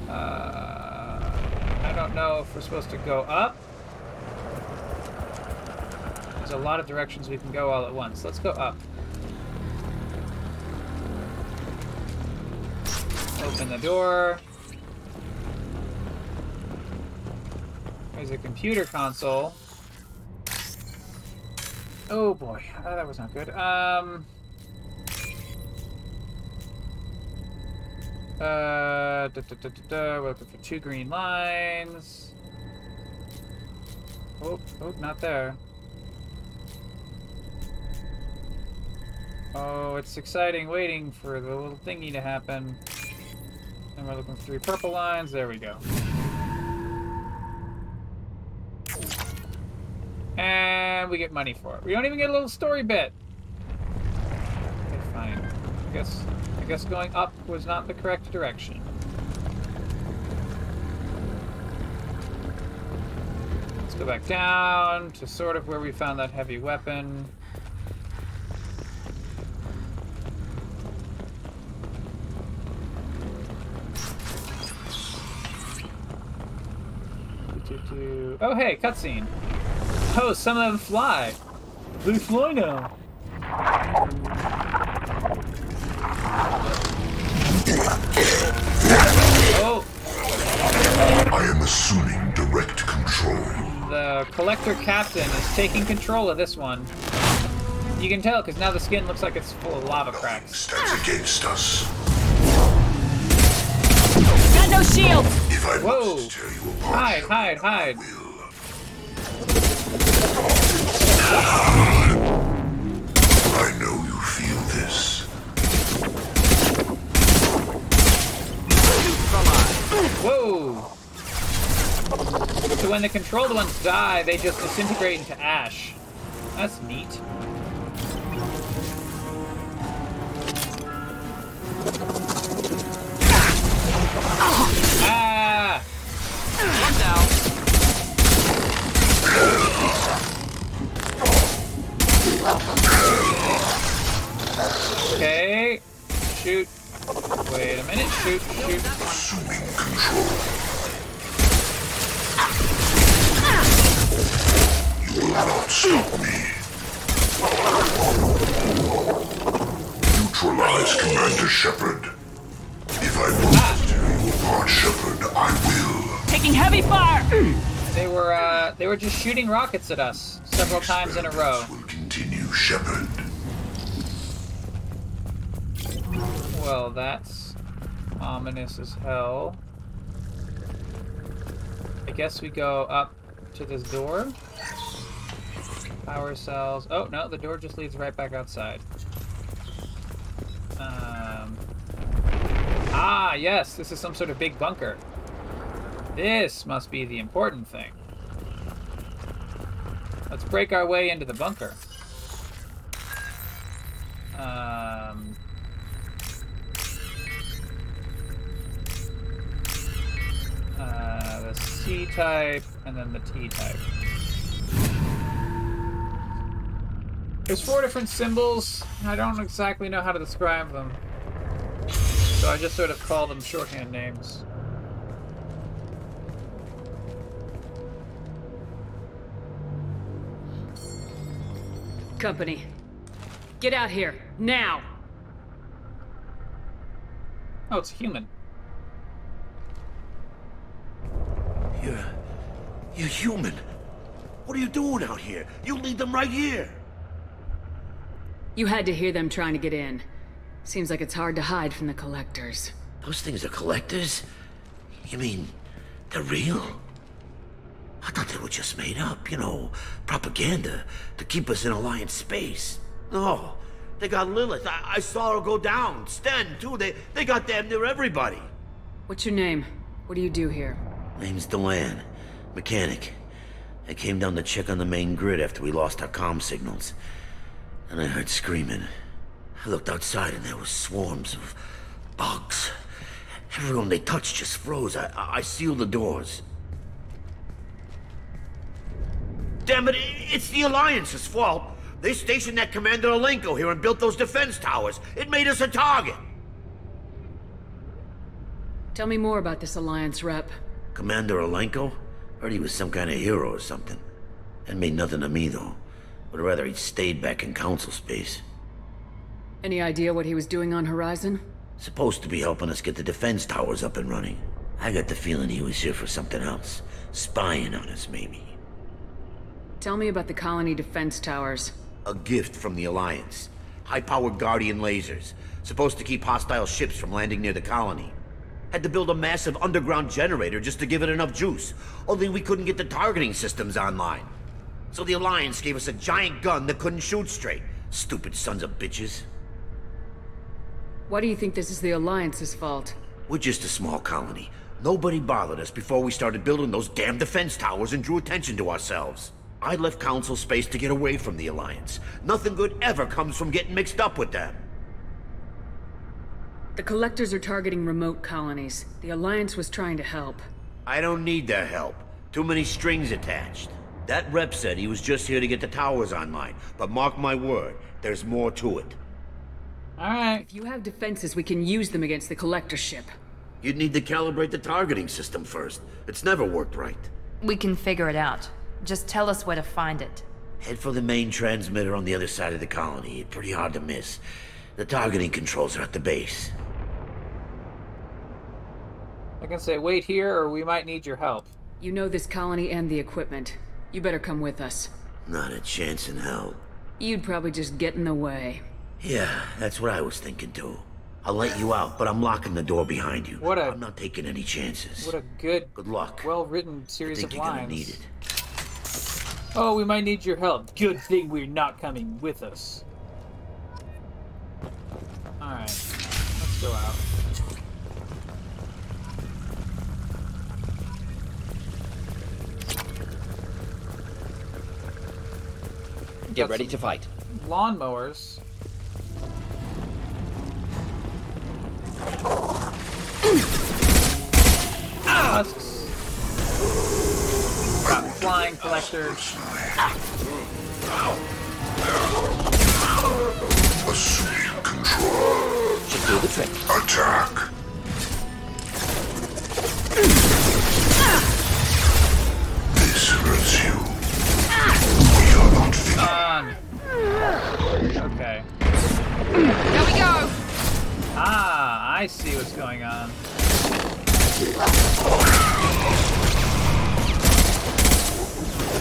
Uh, I don't know if we're supposed to go up. There's a lot of directions we can go all at once. Let's go up. Open the door. There's a computer console. Oh boy, oh, that was not good. Um. Uh, da, da, da, da, da. We're looking for two green lines. Oh, oh, not there. Oh, it's exciting waiting for the little thingy to happen. And we're looking for three purple lines. There we go. And we get money for it. We don't even get a little story bit. Okay, fine. I guess I guess going up was not the correct direction. Let's go back down to sort of where we found that heavy weapon. Oh, hey, cutscene. Oh, some of them fly. They fly now. Oh, I am assuming direct control. the collector captain is taking control of this one. You can tell because now the skin looks like it's full of lava cracks. Stands against us. Got no shield! If I Whoa! must tear you apart, Hide, hide, hide. I know you feel this. Whoa! So when the controlled ones die, they just disintegrate into ash. That's neat. Okay. Shoot. Wait a minute. Shoot, shoot. Assuming control. You will not stop me. Neutralize Commander Shepard. If I must tear you apart, Shepard, I will. Taking heavy fire! They were uh, they were just shooting rockets at us several times in a row. Shepard. Well, that's ominous as hell. I guess we go up to this door. Power cells. Oh no, the door just leads right back outside. Um. Ah, yes, this is some sort of big bunker. This must be the important thing. Let's break our way into the bunker. Um. Uh, the C type and then the T type. There's four different symbols. I don't exactly know how to describe them. So I just sort of call them shorthand names. Company. Get out here, now! Oh, it's human. You're... You're human. What are you doing out here? You lead them right here. You had to hear them trying to get in. Seems like it's hard to hide from the collectors. Those things are collectors? You mean, they're real? I thought they were just made up, you know, propaganda to keep us in Alliance space. No, they got Lilith. I, I saw her go down. Sten, too. They, they got damn near everybody. What's your name? What do you do here? Name's Delan. Mechanic. I came down to check on the main grid after we lost our comm signals. And I heard screaming. I looked outside and there were swarms of bugs. Everyone they touched just froze. I, I I sealed the doors. Damn it, it's the Alliance's fault. They stationed that Commander Alenko here and built those defense towers. It made us a target. Tell me more about this Alliance rep. Commander Alenko? Heard he was some kind of hero or something. That made nothing to me, though. Would rather he'd stayed back in Council space. Any idea what he was doing on Horizon? Supposed to be helping us get the defense towers up and running. I got the feeling he was here for something else. Spying on us, maybe. Tell me about the colony defense towers. A gift from the Alliance. High-powered Guardian lasers. Supposed to keep hostile ships from landing near the colony. Had to build a massive underground generator just to give it enough juice. Only we couldn't get the targeting systems online. So the Alliance gave us a giant gun that couldn't shoot straight. Stupid sons of bitches. Why do you think this is the Alliance's fault? We're just a small colony. Nobody bothered us before we started building those damn defense towers and drew attention to ourselves. I left Council space to get away from the Alliance. Nothing good ever comes from getting mixed up with them. The Collectors are targeting remote colonies. The Alliance was trying to help. I don't need their help. Too many strings attached. That rep said he was just here to get the towers online, but mark my word, there's more to it. Alright. If you have defenses, we can use them against the Collector ship. You'd need to calibrate the targeting system first. It's never worked right. We can figure it out. Just tell us where to find it. Head for the main transmitter on the other side of the colony. Pretty hard to miss. The targeting controls are at the base. I can say wait here or we might need your help. You know this colony and the equipment. You better come with us. Not a chance in hell. You'd probably just get in the way. Yeah, that's what I was thinking too. I'll let you out, but I'm locking the door behind you. What a- I'm not taking any chances. What a good, Good luck. well-written series I series think of you're lines. gonna need it. Oh, we might need your help. Good thing we're not coming with us. Alright, let's go out. Get ready to fight. Lawnmowers. Husks. Got flying collectors. Assume control. Should do the trick. Attack. This hurts you. run. Okay. There we go. Ah, I see what's going on.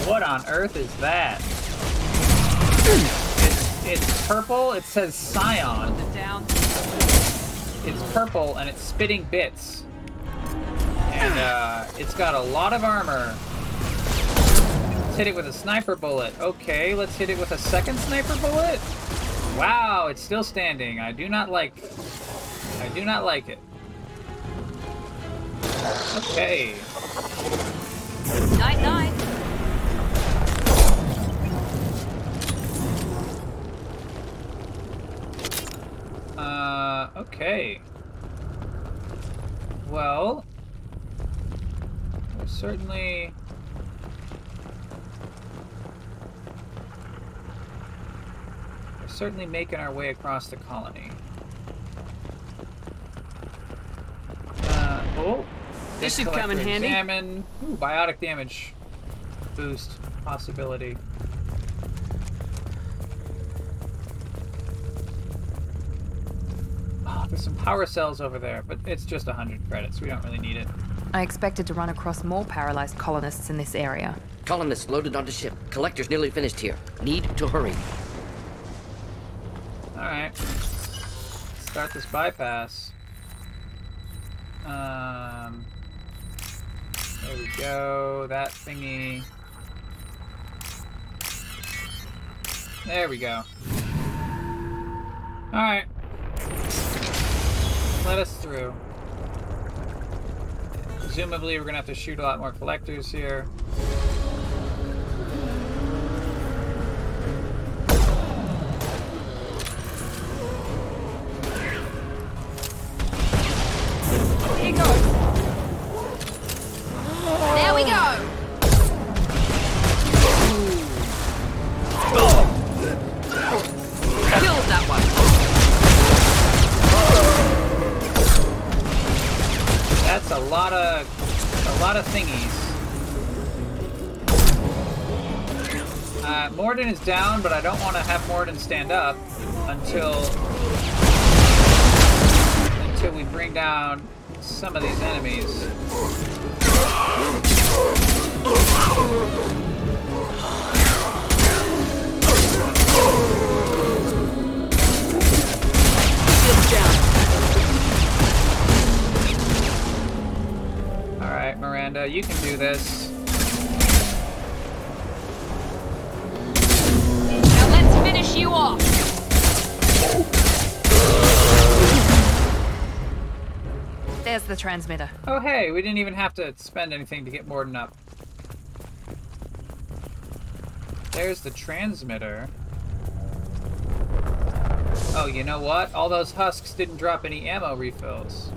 What on earth is that? It's, it's purple. It says Scion. It's purple and it's spitting bits. And uh, it's got a lot of armor. Let's hit it with a sniper bullet. Okay, let's hit it with a second sniper bullet. Wow, it's still standing. I do not like. I do not like it. Okay. Night night. Uh, okay. Well, we're certainly. We're certainly making our way across the colony. Uh, oh. This should come in handy. Examine. Ooh, biotic damage boost possibility. Oh, there's some power cells over there, but it's just 100 credits. We don't really need it. I expected to run across more paralyzed colonists in this area. Colonists loaded onto ship. Collector's nearly finished here. Need to hurry. Alright. Start this bypass. Um. There we go. That thingy. There we go. Alright. Let us through. Presumably, we're gonna have to shoot a lot more collectors here. Is down, but I don't want to have Mordin stand up until until we bring down some of these enemies. All right, Miranda, you can do this. There's the transmitter. Oh, hey, we didn't even have to spend anything to get Mordin up. There's the transmitter. Oh, you know what? All those husks didn't drop any ammo refills.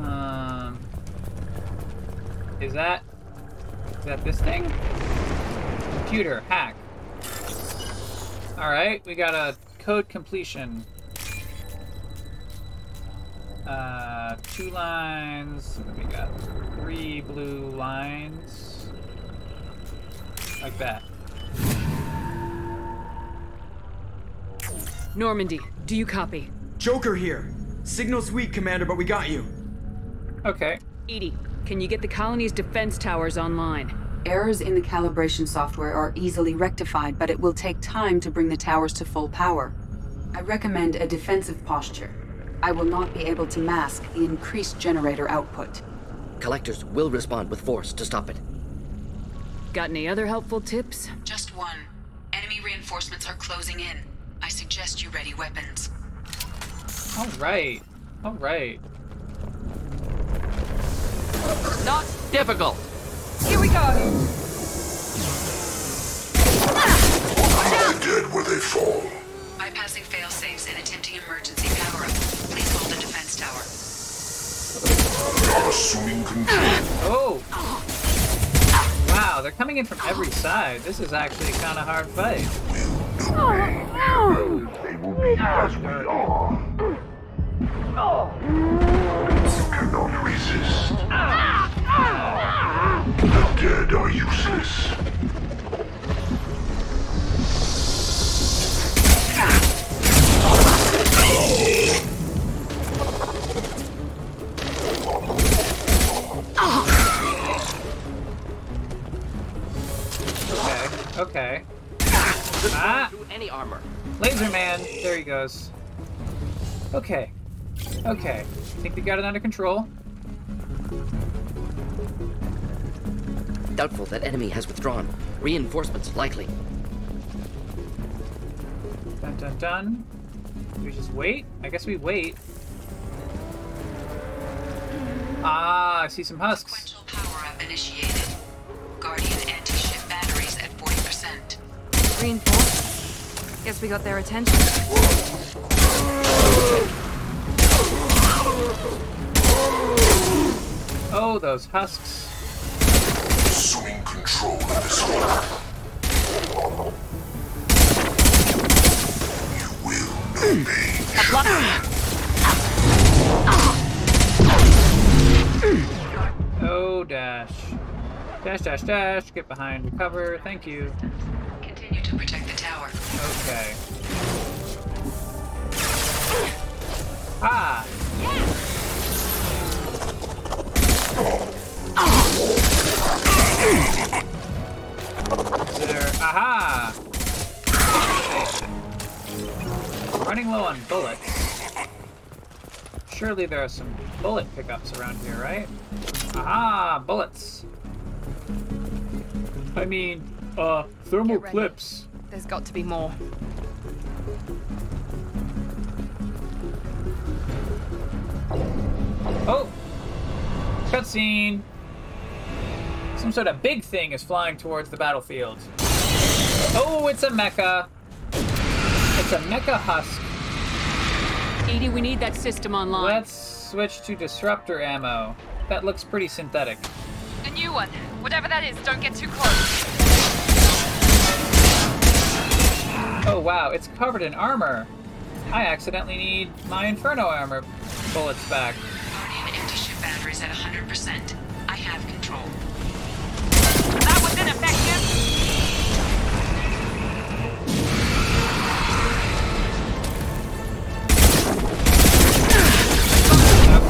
Um, is that is that this thing? Computer hack. All right, we got a code completion. Uh, two lines. and then We got three blue lines, like that. Normandy, do you copy? Joker here. Signal's weak, Commander, but we got you. Okay. EDI, can you get the colony's defense towers online? Errors in the calibration software are easily rectified, but it will take time to bring the towers to full power. I recommend a defensive posture. I will not be able to mask the increased generator output. Collectors will respond with force to stop it. Got any other helpful tips? Just one. Enemy reinforcements are closing in. I suggest you ready weapons. All right. All right. Not difficult. Here we go. How dead were they fall? Bypassing failsafes and attempting emergency power-up. Please hold the defense tower. Not assuming control. Oh! Wow, they're coming in from every side. This is actually a kind of hard fight. They will be as we are. You cannot resist. Ah! Ah! The dead are useless. Okay, okay. Ah! Any armor. Laser man! There he goes. Okay. Okay. I Think we got it under control. Doubtful that enemy has withdrawn. Reinforcements likely. Dun dun dun. Do we just wait? I guess we wait. Ah, I see some husks. Power up initiated. Guardian anti-ship batteries at 40%. Reinforcements. Guess we got their attention. Oh, those husks. Assuming control of this one. You will obey. Oh, dash. Dash, dash, dash. Get behind the cover. Thank you. Continue to protect the tower. Okay. Surely there are some bullet pickups around here, right? Aha! Bullets! I mean, uh, thermal clips. There's got to be more. Oh! Cutscene! Some sort of big thing is flying towards the battlefield. Oh, it's a mecha! It's a mecha husk. EDI, we need that system online. Let's switch to disruptor ammo. That looks pretty synthetic. A new one. Whatever that is, don't get too close. Oh wow, it's covered in armor. I accidentally need my Inferno armor bullets back. Guardian anti-ship batteries at 100%. I have control. That was ineffective.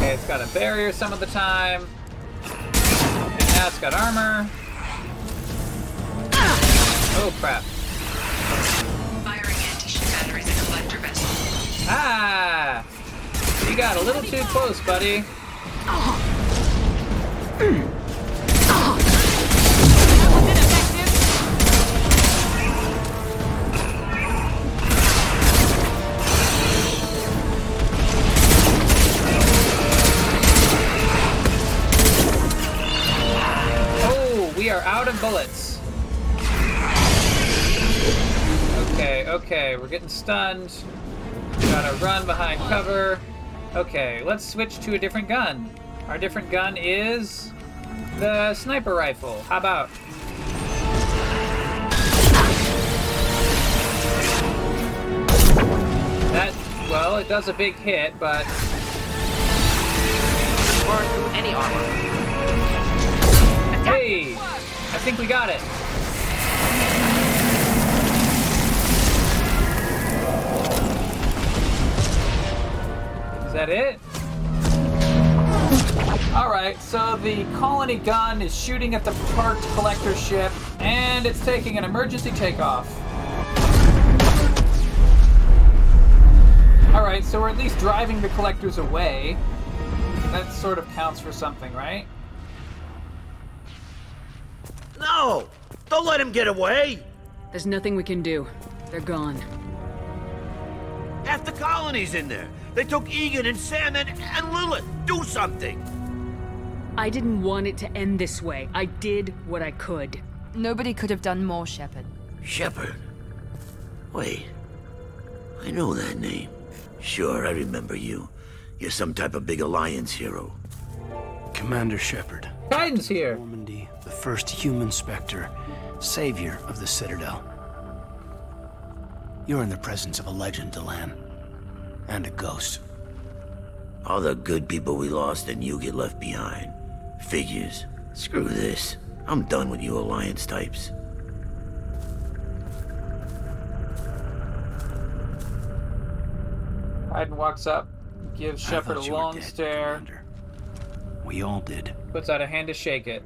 Okay, it's got a barrier some of the time. And now it's got armor. Oh crap. Firing anti-ship batteries at collector vessel. Ah! You got a little too close, buddy. Oh, Okay, we're getting stunned. Gotta run behind cover. Okay, let's switch to a different gun. Our different gun is the sniper rifle. How about? That, well, it does a big hit, but through any armor. hey, I think we got it. That it? Alright, so the colony gun is shooting at the parked collector ship, and it's taking an emergency takeoff. Alright, so we're at least driving the collectors away. That sort of counts for something, right? No! Don't let him get away! There's nothing we can do. They're gone. Half the colony's in there. They took Egan and Sam and, and Lilith. Do something! I didn't want it to end this way. I did what I could. Nobody could have done more, Shepard. Shepard. Wait. I know that name. Sure, I remember you. You're some type of big Alliance hero. Commander Shepard. Guidance here. Normandy, the first human Spectre, savior of the Citadel. You're in the presence of a legend, Delan. And a ghost. All the good people we lost and you get left behind. Figures. Screw this. I'm done with you Alliance types. Kaidan walks up, gives Shepard a thought you were long dead, stare, We all did. puts out a hand to shake it.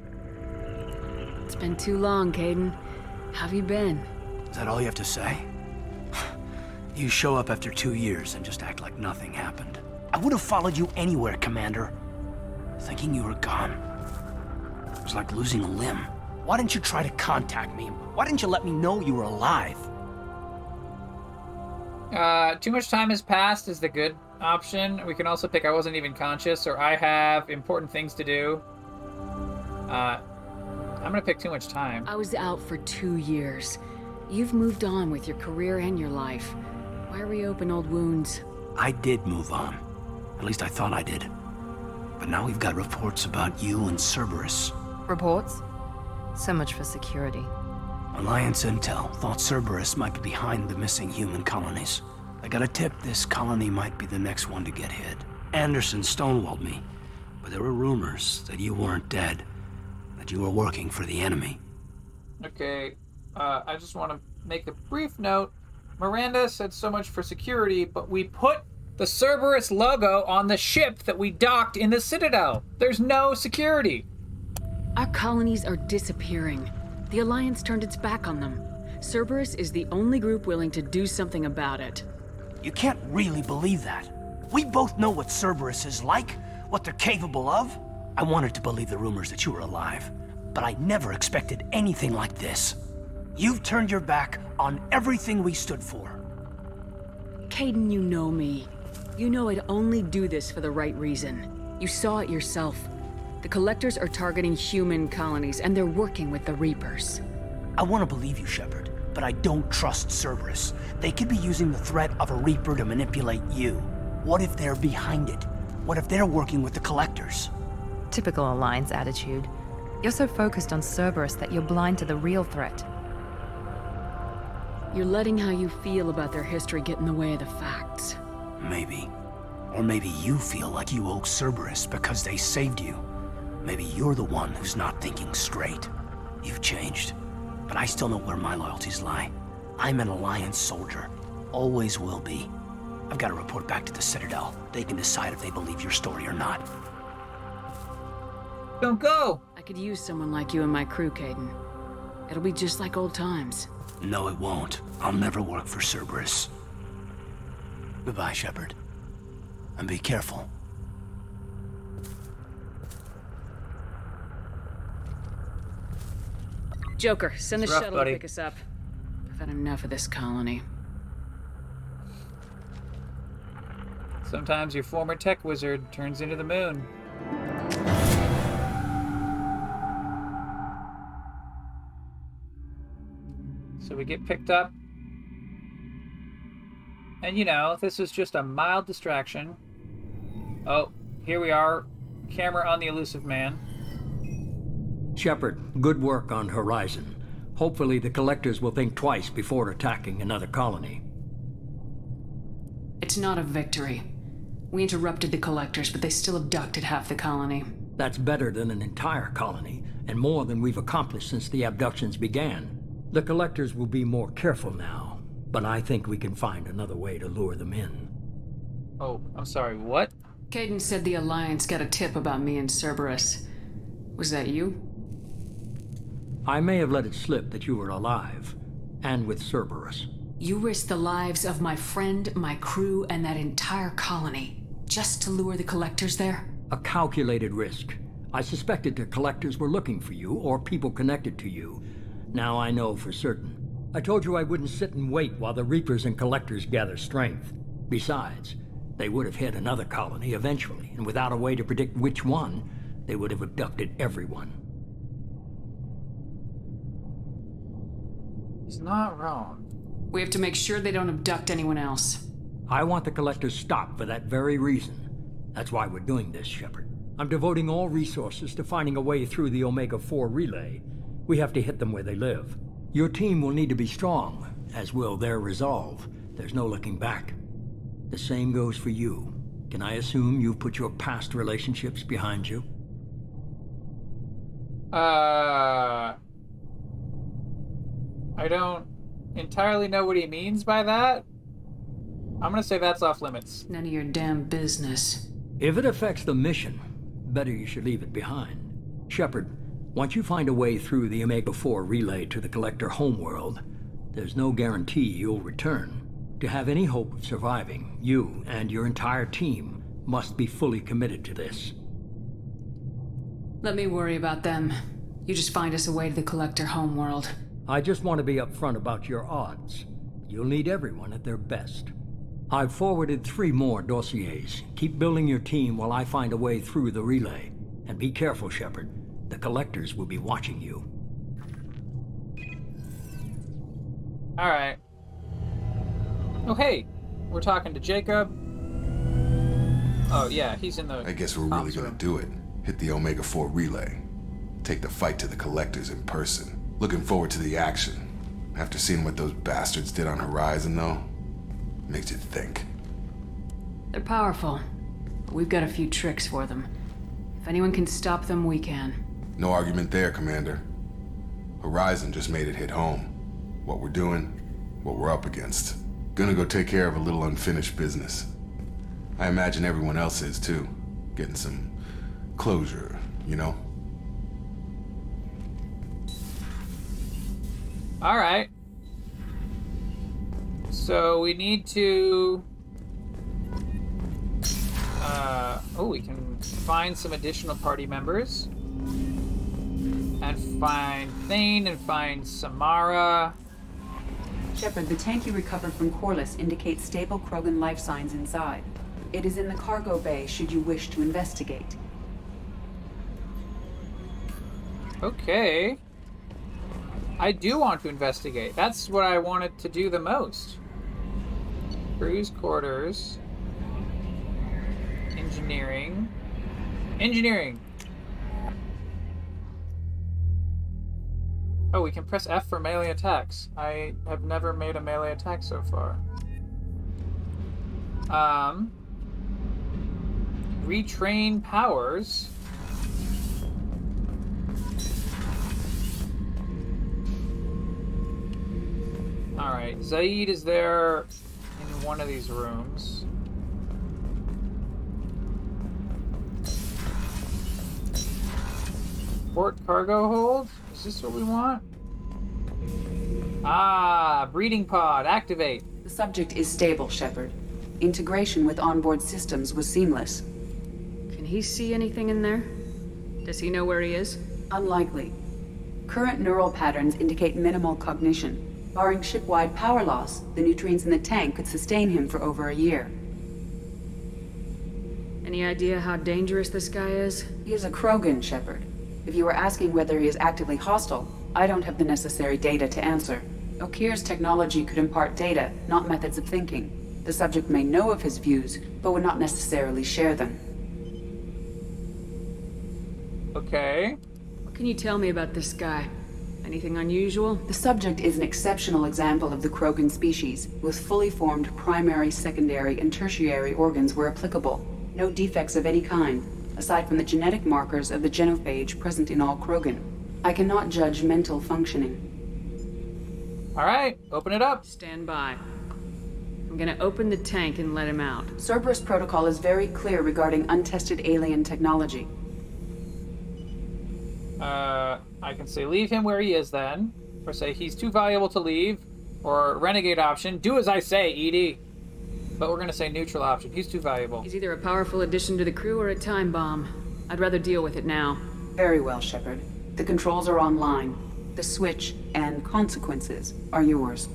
It's been too long, Kaidan. How have you been? Is that all you have to say? You show up after two years and just act like nothing happened. I would have followed you anywhere, Commander. Thinking you were gone. It was like losing a limb. Why didn't you try to contact me? Why didn't you let me know you were alive? Uh, too much time has passed is the good option. We can also pick I wasn't even conscious or I have important things to do. Uh, I'm gonna pick too much time. I was out for two years. You've moved on with your career and your life. Why reopen old wounds? I did move on. At least I thought I did. But now we've got reports about you and Cerberus. Reports? So much for security. Alliance Intel thought Cerberus might be behind the missing human colonies. I got a tip this colony might be the next one to get hit. Anderson stonewalled me, but there were rumors that you weren't dead, that you were working for the enemy. Okay, uh, I just want to make a brief note. Miranda said so much for security, but we put the Cerberus logo on the ship that we docked in the Citadel. There's no security. Our colonies are disappearing. The Alliance turned its back on them. Cerberus is the only group willing to do something about it. You can't really believe that. We both know what Cerberus is like, what they're capable of. I wanted to believe the rumors that you were alive, but I never expected anything like this. You've turned your back on everything we stood for. Kaidan, you know me. You know I'd only do this for the right reason. You saw it yourself. The Collectors are targeting human colonies, and they're working with the Reapers. I want to believe you, Shepard, but I don't trust Cerberus. They could be using the threat of a Reaper to manipulate you. What if they're behind it? What if they're working with the Collectors? Typical Alliance attitude. You're so focused on Cerberus that you're blind to the real threat. You're letting how you feel about their history get in the way of the facts. Maybe. Or maybe you feel like you owe Cerberus because they saved you. Maybe you're the one who's not thinking straight. You've changed. But I still know where my loyalties lie. I'm an Alliance soldier. Always will be. I've got to report back to the Citadel. They can decide if they believe your story or not. Don't go! I could use someone like you in my crew, Kaidan. It'll be just like old times. No, it won't. I'll never work for Cerberus. Goodbye, Shepard. And be careful. Joker, send the rough, shuttle buddy. to pick us up. I've had enough of this colony. Sometimes your former tech wizard turns into the moon. We get picked up. And you know, this is just a mild distraction. Oh, here we are. Camera on the Illusive Man. Shepard, good work on Horizon. Hopefully the Collectors will think twice before attacking another colony. It's not a victory. We interrupted the Collectors, but they still abducted half the colony. That's better than an entire colony, and more than we've accomplished since the abductions began. The Collectors will be more careful now, but I think we can find another way to lure them in. Oh, I'm sorry, what? Kaidan said the Alliance got a tip about me and Cerberus. Was that you? I may have let it slip that you were alive, and with Cerberus. You risked the lives of my friend, my crew, and that entire colony just to lure the Collectors there? A calculated risk. I suspected the Collectors were looking for you, or people connected to you. Now I know for certain. I told you I wouldn't sit and wait while the Reapers and Collectors gather strength. Besides, they would have hit another colony eventually, and without a way to predict which one, they would have abducted everyone. He's not wrong. We have to make sure they don't abduct anyone else. I want the Collectors stopped for that very reason. That's why we're doing this, Shepard. I'm devoting all resources to finding a way through the Omega-4 relay. We have to hit them where they live. Your team will need to be strong, as will their resolve. There's no looking back. The same goes for you. Can I assume you've put your past relationships behind you? Uh, I don't entirely know what he means by that. I'm gonna say that's off limits. None of your damn business. If it affects the mission, better you should leave it behind. Shepard, once you find a way through the Omega-4 relay to the Collector homeworld, there's no guarantee you'll return. To have any hope of surviving, you and your entire team must be fully committed to this. Let me worry about them. You just find us a way to the Collector homeworld. I just want to be upfront about your odds. You'll need everyone at their best. I've forwarded three more dossiers. Keep building your team while I find a way through the relay. And be careful, Shepard. The Collectors will be watching you. Alright. Oh, hey! We're talking to Jacob. Oh, yeah, he's in the. I guess we're really gonna do it. Hit the Omega 4 relay. Take the fight to the Collectors in person. Looking forward to the action. After seeing what those bastards did on Horizon, though, makes you think. They're powerful, but we've got a few tricks for them. If anyone can stop them, we can. No argument there, Commander. Horizon just made it hit home. What we're doing, what we're up against. Gonna go take care of a little unfinished business. I imagine everyone else is too. Getting some closure, you know? Alright. So we need to. Uh, oh, we can find some additional party members. And find Thane and find Samara. Shepard, the tank you recovered from Korlus indicates stable Krogan life signs inside. It is in the cargo bay should you wish to investigate. Okay. I do want to investigate. That's what I wanted to do the most. Crew's quarters. Engineering. Engineering. Oh, we can press F for melee attacks. I have never made a melee attack so far. Um. Retrain powers. Alright, Zaeed is there in one of these rooms. Port cargo hold? Is this what we want? Ah, breeding pod, activate. The subject is stable, Shepard. Integration with onboard systems was seamless. Can he see anything in there? Does he know where he is? Unlikely. Current neural patterns indicate minimal cognition. Barring ship-wide power loss, the nutrients in the tank could sustain him for over a year. Any idea how dangerous this guy is? He is a Krogan, Shepard. If you were asking whether he is actively hostile, I don't have the necessary data to answer. Okeer's technology could impart data, not methods of thinking. The subject may know of his views, but would not necessarily share them. Okay. What can you tell me about this guy? Anything unusual? The subject is an exceptional example of the Krogan species, with fully formed primary, secondary, and tertiary organs where applicable. No defects of any kind, aside from the genetic markers of the genophage present in all Krogan. I cannot judge mental functioning. Alright, open it up. Stand by. I'm gonna open the tank and let him out. Cerberus protocol is very clear regarding untested alien technology. Uh, I can say leave him where he is then, or say he's too valuable to leave, or renegade option. Do as I say, EDI. But we're gonna say neutral option. He's too valuable. He's either a powerful addition to the crew or a time bomb. I'd rather deal with it now. Very well, Shepard. The controls are online. The switch and consequences are yours.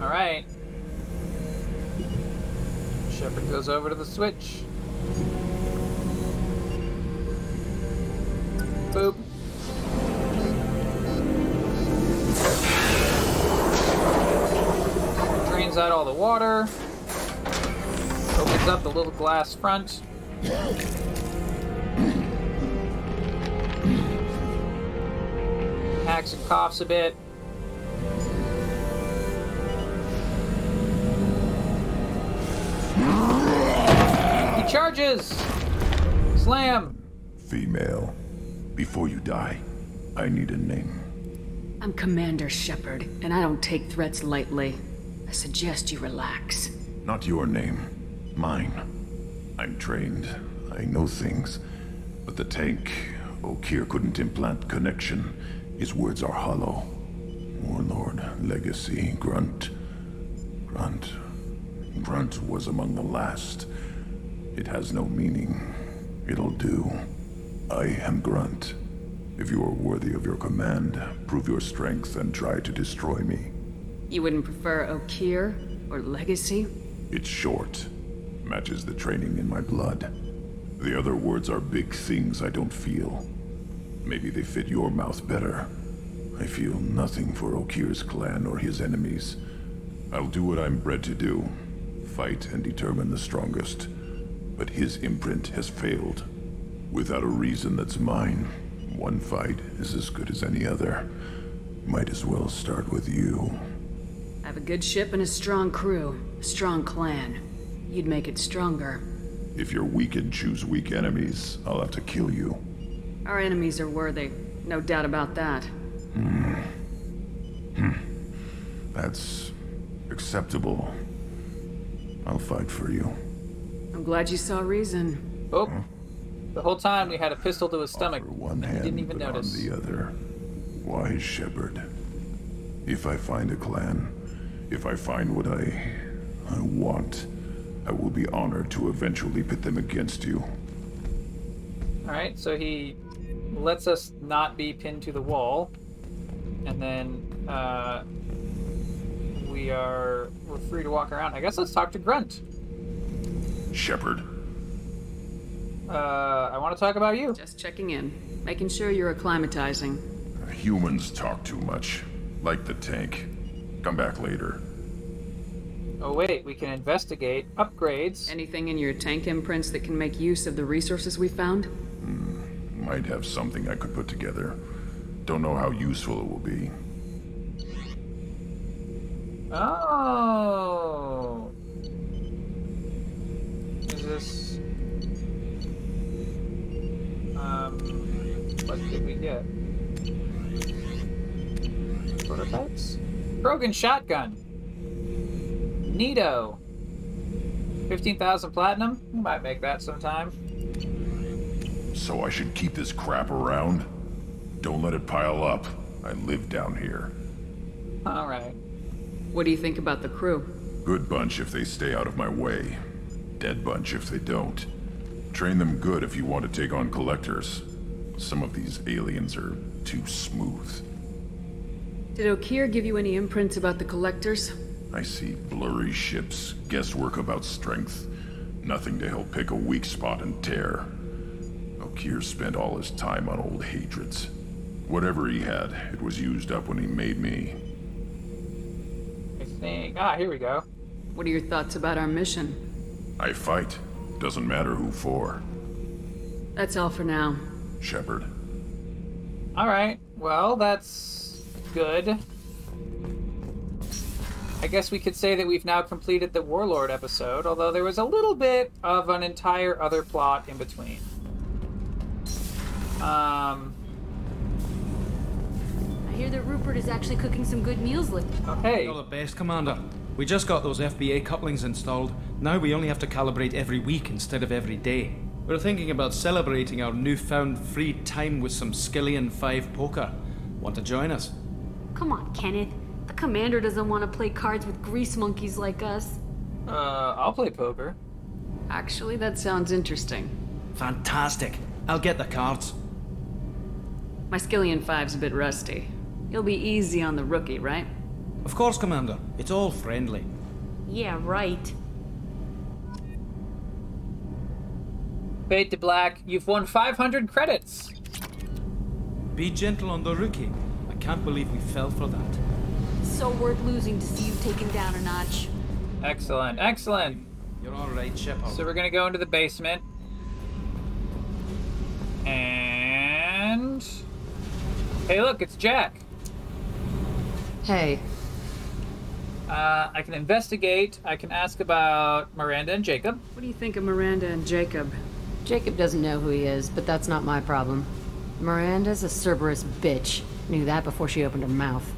All right. Shepard goes over to the switch. Boop. Drains out all the water. Opens up the little glass front. Hacks and coughs a bit. He charges! Slam! Female, before you die, I need a name. I'm Commander Shepard, and I don't take threats lightly. I suggest you relax. Not your name, mine. I'm trained. I know things. But the tank, Okeer couldn't implant connection. His words are hollow. Warlord, Legacy, Grunt. Grunt. Grunt was among the last. It has no meaning. It'll do. I am Grunt. If you are worthy of your command, prove your strength and try to destroy me. You wouldn't prefer Okeer or Legacy? It's short. Matches the training in my blood. The other words are big things I don't feel. Maybe they fit your mouth better. I feel nothing for Okeer's clan or his enemies. I'll do what I'm bred to do. Fight and determine the strongest. But his imprint has failed. Without a reason that's mine, one fight is as good as any other. Might as well start with you. I have a good ship and a strong crew. A strong clan. You'd make it stronger. If you're weak and choose weak enemies, I'll have to kill you. Our enemies are worthy. No doubt about that. Hmm. Hmm. That's acceptable. I'll fight for you. I'm glad you saw reason. Oh. The whole time we had a pistol to his stomach. One hand, he didn't even but notice. on the other. Wise Shepard. If I find a clan, if I find what I, I want, I will be honored to eventually pit them against you. Alright, so he lets us not be pinned to the wall. And then uh, we are we're free to walk around. I guess let's talk to Grunt. Shepard. Uh, I want to talk about you. Just checking in. Making sure you're acclimatizing. Humans talk too much. Like the tank. Come back later. Oh wait, we can investigate upgrades. Anything in your tank imprints that can make use of the resources we found? Might have something I could put together. Don't know how useful it will be. Oh. Is this? Um, what did we get? Prototypes. Krogan shotgun. Neato. Fifteen thousand platinum. We might make that sometime. So I should keep this crap around? Don't let it pile up. I live down here. All right. What do you think about the crew? Good bunch if they stay out of my way. Dead bunch if they don't. Train them good if you want to take on collectors. Some of these aliens are too smooth. Did Okeer give you any imprints about the collectors? I see blurry ships, guesswork about strength. Nothing to help pick a weak spot and tear. Okeer spent all his time on old hatreds. Whatever he had, it was used up when he made me. I think. Ah, here we go. What are your thoughts about our mission? I fight. Doesn't matter who for. That's all for now. Shepard. All right. Well, that's good. I guess we could say that we've now completed the Warlord episode, although there was a little bit of an entire other plot in between. Um, I hear that Rupert is actually cooking some good meals lately. hey. You're the best, Commander. We just got those FBA couplings installed. Now we only have to calibrate every week instead of every day. We're thinking about celebrating our newfound free time with some Skillian 5 poker. Want to join us? Come on, Kenneth. The commander doesn't want to play cards with grease monkeys like us. uh, I'll play poker. Actually, that sounds interesting. Fantastic. I'll get the cards. My Skillian five's a bit rusty. You'll be easy on the rookie, right? Of course, Commander. It's all friendly. Yeah, right. Fade to black. You've won 500 credits. Be gentle on the rookie. I can't believe we fell for that. So worth losing to see you taken down a notch. Excellent, excellent. You're all right, Shepard. So we're gonna go into the basement. And hey, look, it's Jack. Hey. Uh, I can investigate. I can ask about Miranda and Jacob. What do you think of Miranda and Jacob? Jacob doesn't know who he is, but that's not my problem. Miranda's a Cerberus bitch. Knew that before she opened her mouth.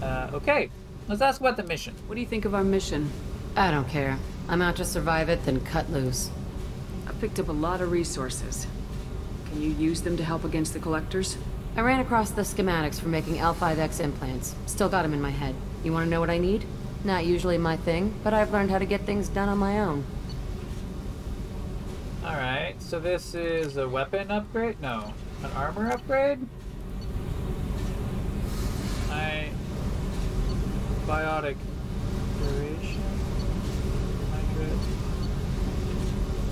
Uh, okay, let's ask about the mission. What do you think of our mission? I don't care. I'm out to survive it, then cut loose. I picked up a lot of resources. Can you use them to help against the Collectors? I ran across the schematics for making L5X implants. Still got them in my head. You want to know what I need? Not usually my thing, but I've learned how to get things done on my own. Alright, so this is a weapon upgrade? No. An armor upgrade? I... Biotic duration?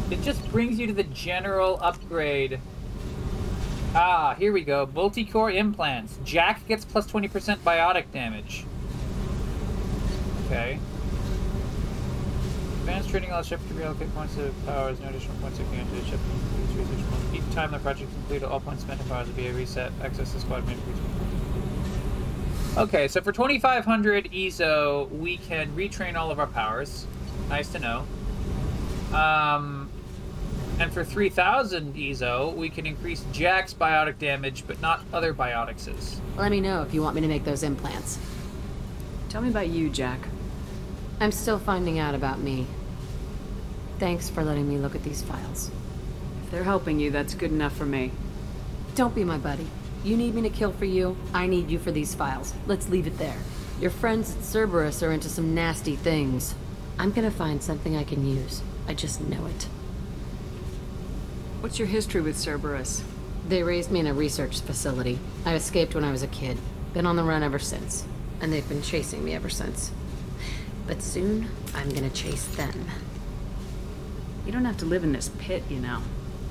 100. It just brings you to the general upgrade. Ah, here we go. Multi-core implants. Jack gets plus 20% biotic damage. Okay. Advanced training allows ship to reallocate points of powers, no additional points are gained to the ship. Use research points. Each time the project is completed, all points spent in powers will be a reset. Access the squad main Okay, so for 2500 EZO, we can retrain all of our powers. Nice to know. Um, and for 3000 EZO, we can increase Jack's biotic damage, but not other biotics'. Let me know if you want me to make those implants. Tell me about you, Jack. I'm still finding out about me. Thanks for letting me look at these files. If they're helping you, that's good enough for me. Don't be my buddy. You need me to kill for you, I need you for these files. Let's leave it there. Your friends at Cerberus are into some nasty things. I'm gonna find something I can use. I just know it. What's your history with Cerberus? They raised me in a research facility. I escaped when I was a kid. Been on the run ever since. And they've been chasing me ever since. But soon, I'm gonna chase them. You don't have to live in this pit, you know.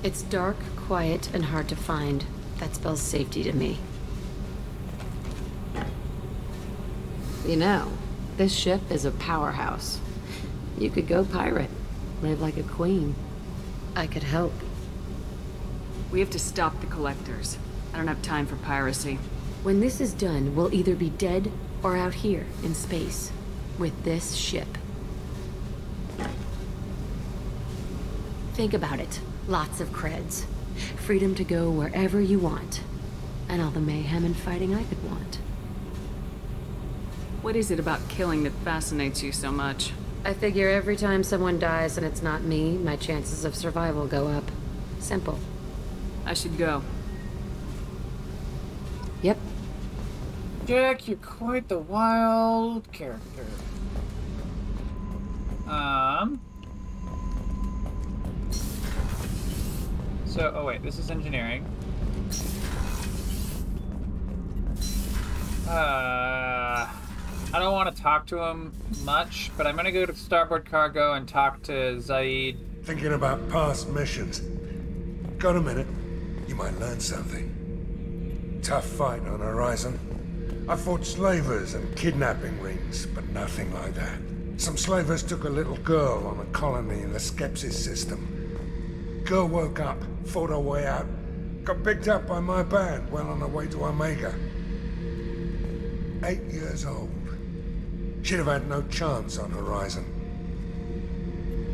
It's dark, quiet, and hard to find. That spells safety to me. You know, this ship is a powerhouse. You could go pirate, live like a queen. I could help. We have to stop the Collectors. I don't have time for piracy. When this is done, we'll either be dead or out here in space with this ship. Think about it. Lots of creds. Freedom to go wherever you want. And all the mayhem and fighting I could want. What is it about killing that fascinates you so much? I figure every time someone dies and it's not me, my chances of survival go up. Simple. I should go. Yep. Jack, you're quite the wild character. Um. So, oh wait, this is engineering. Uh, I don't want to talk to him much, but I'm gonna go to starboard cargo and talk to Zaeed. Thinking about past missions. Got a minute? You might learn something. Tough fight on Horizon. I fought slavers and kidnapping rings, but nothing like that. Some slavers took a little girl on a colony in the Skepsis system. Girl woke up, fought her way out, got picked up by my band well on her way to Omega. Eight years old. She'd have had no chance on Horizon.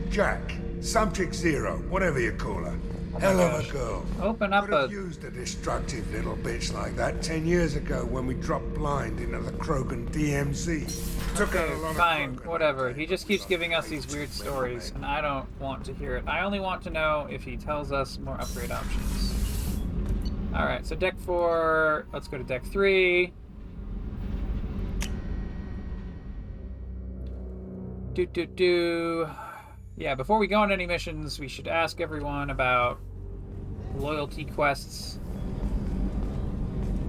Jack, Subject Zero, whatever you call her. Oh Hell of a girl. Open up Could have a- used a destructive little bitch like that ten years ago when we dropped blind into the Krogan DMZ. Took out a lot of Fine, whatever. He just keeps giving us these weird stories, and I don't want to hear it. I only want to know if he tells us more upgrade options. Alright, so deck 4. Let's go to deck 3. Do do do. Yeah, before we go on any missions, we should ask everyone about loyalty quests.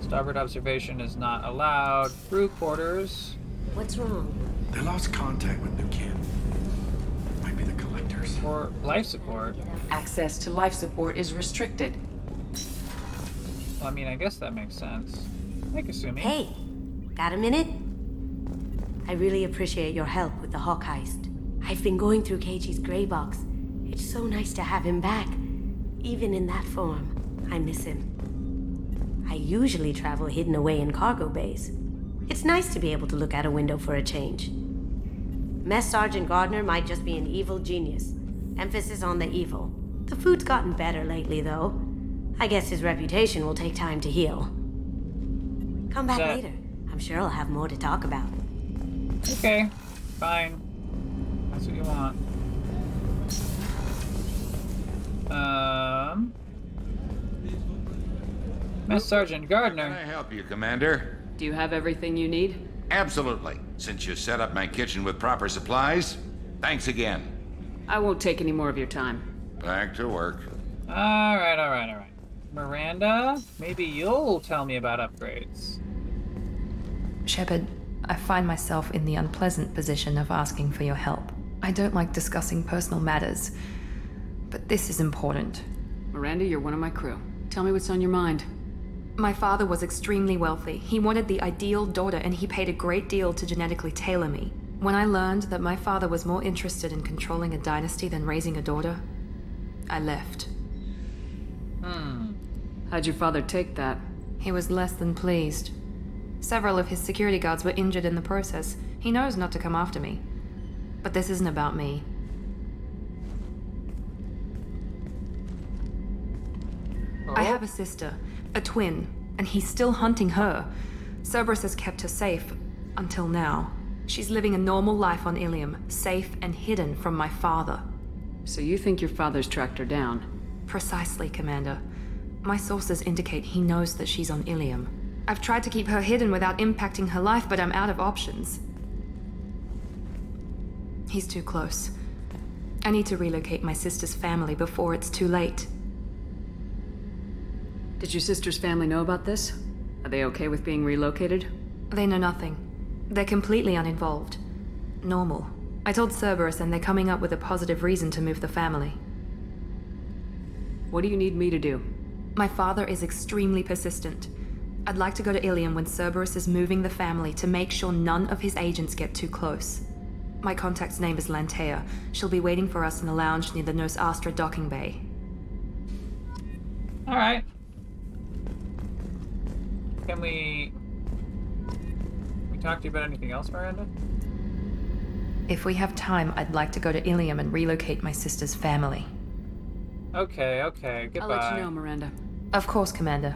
Starboard observation is not allowed. Crew quarters. What's wrong? They lost contact with New Canton. Might be the collectors. For life support. Access to life support is restricted. Well, I mean, I guess that makes sense. Like assuming. Hey, got a minute? I really appreciate your help with the Hock heist. I've been going through Keiji's gray box. It's so nice to have him back. Even in that form, I miss him. I usually travel hidden away in cargo bays. It's nice to be able to look out a window for a change. Mess Sergeant Gardner might just be an evil genius. Emphasis on the evil. The food's gotten better lately, though. I guess his reputation will take time to heal. Come back later. I'm sure I'll have more to talk about. Okay, fine. That's what you want. Um. Mass Sergeant Gardner. Can I help you, Commander? Do you have everything you need? Absolutely. Since you set up my kitchen with proper supplies, thanks again. I won't take any more of your time. Back to work. Alright, alright, alright. Miranda, maybe you'll tell me about upgrades. Shepard, I find myself in the unpleasant position of asking for your help. I don't like discussing personal matters, but this is important. Miranda, you're one of my crew. Tell me what's on your mind. My father was extremely wealthy. He wanted the ideal daughter, and he paid a great deal to genetically tailor me. When I learned that my father was more interested in controlling a dynasty than raising a daughter, I left. Hmm. How'd your father take that? He was less than pleased. Several of his security guards were injured in the process. He knows not to come after me. But this isn't about me. I have a sister, a twin, and he's still hunting her. Cerberus has kept her safe until now. She's living a normal life on Ilium, safe and hidden from my father. So you think your father's tracked her down? Precisely, Commander. My sources indicate he knows that she's on Ilium. I've tried to keep her hidden without impacting her life, but I'm out of options. He's too close. I need to relocate my sister's family before it's too late. Did your sister's family know about this? Are they okay with being relocated? They know nothing. They're completely uninvolved. Normal. I told Cerberus, and they're coming up with a positive reason to move the family. What do you need me to do? My father is extremely persistent. I'd like to go to Ilium when Cerberus is moving the family to make sure none of his agents get too close. My contact's name is Lanteia. She'll be waiting for us in the lounge near the Nos Astra docking bay. Alright. Can we. Can we talk to you about anything else, Miranda? If we have time, I'd like to go to Ilium and relocate my sister's family. Okay, okay, goodbye. I'll let you know, Miranda. Of course, Commander.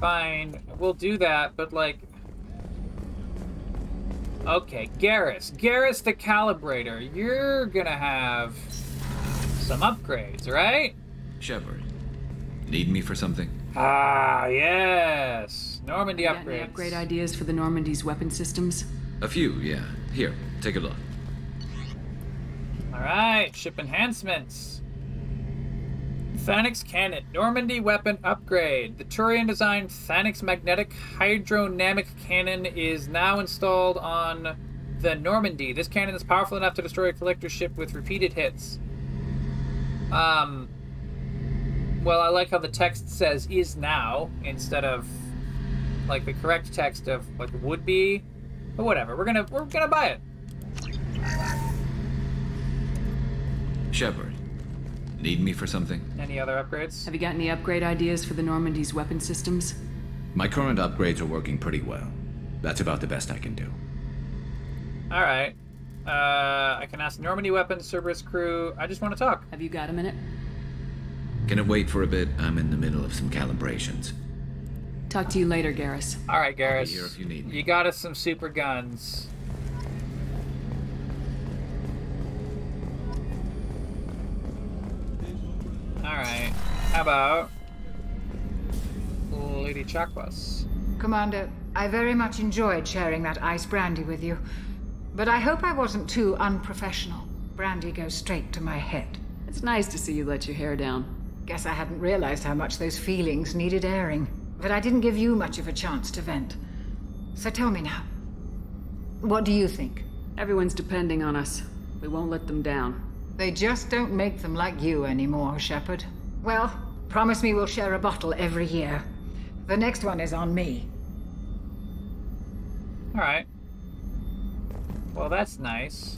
Fine, we'll do that, but like. Okay, Garrus. Garrus the Calibrator. You're gonna have some upgrades, right? Shepard, need me for something? Ah, yes. Normandy You got any upgrades. upgrade ideas for the Normandy's weapon systems? A few, yeah. Here, take a look. Alright, ship enhancements. Thanix Cannon, Normandy weapon upgrade. The Turian designed Thanix magnetic hydrodynamic cannon is now installed on the Normandy. This cannon is powerful enough to destroy a collector ship with repeated hits. Um, well, I like how the text says is now instead of like the correct text of like would be. But whatever, we're gonna we're gonna buy it. Shepard, need me for something? Any other upgrades? Have you got any upgrade ideas for the Normandy's weapon systems? My current upgrades are working pretty well. That's about the best I can do. All right. Uh, I can ask Normandy weapons, Cerberus crew. I just want to talk. Have you got a minute? Can it wait for a bit? I'm in the middle of some calibrations. Talk to you later, Garrus. All right, Garrus. here if you need You got us some super guns. All right. How about Lady Chakwas? Commander, I very much enjoyed sharing that ice brandy with you. But I hope I wasn't too unprofessional. Brandy goes straight to my head. It's nice to see you let your hair down. Guess I hadn't realized how much those feelings needed airing. But I didn't give you much of a chance to vent. So tell me now. What do you think? Everyone's depending on us. We won't let them down. They just don't make them like you anymore, Shepard. Well, promise me we'll share a bottle every year. The next one is on me. All right. Well, that's nice.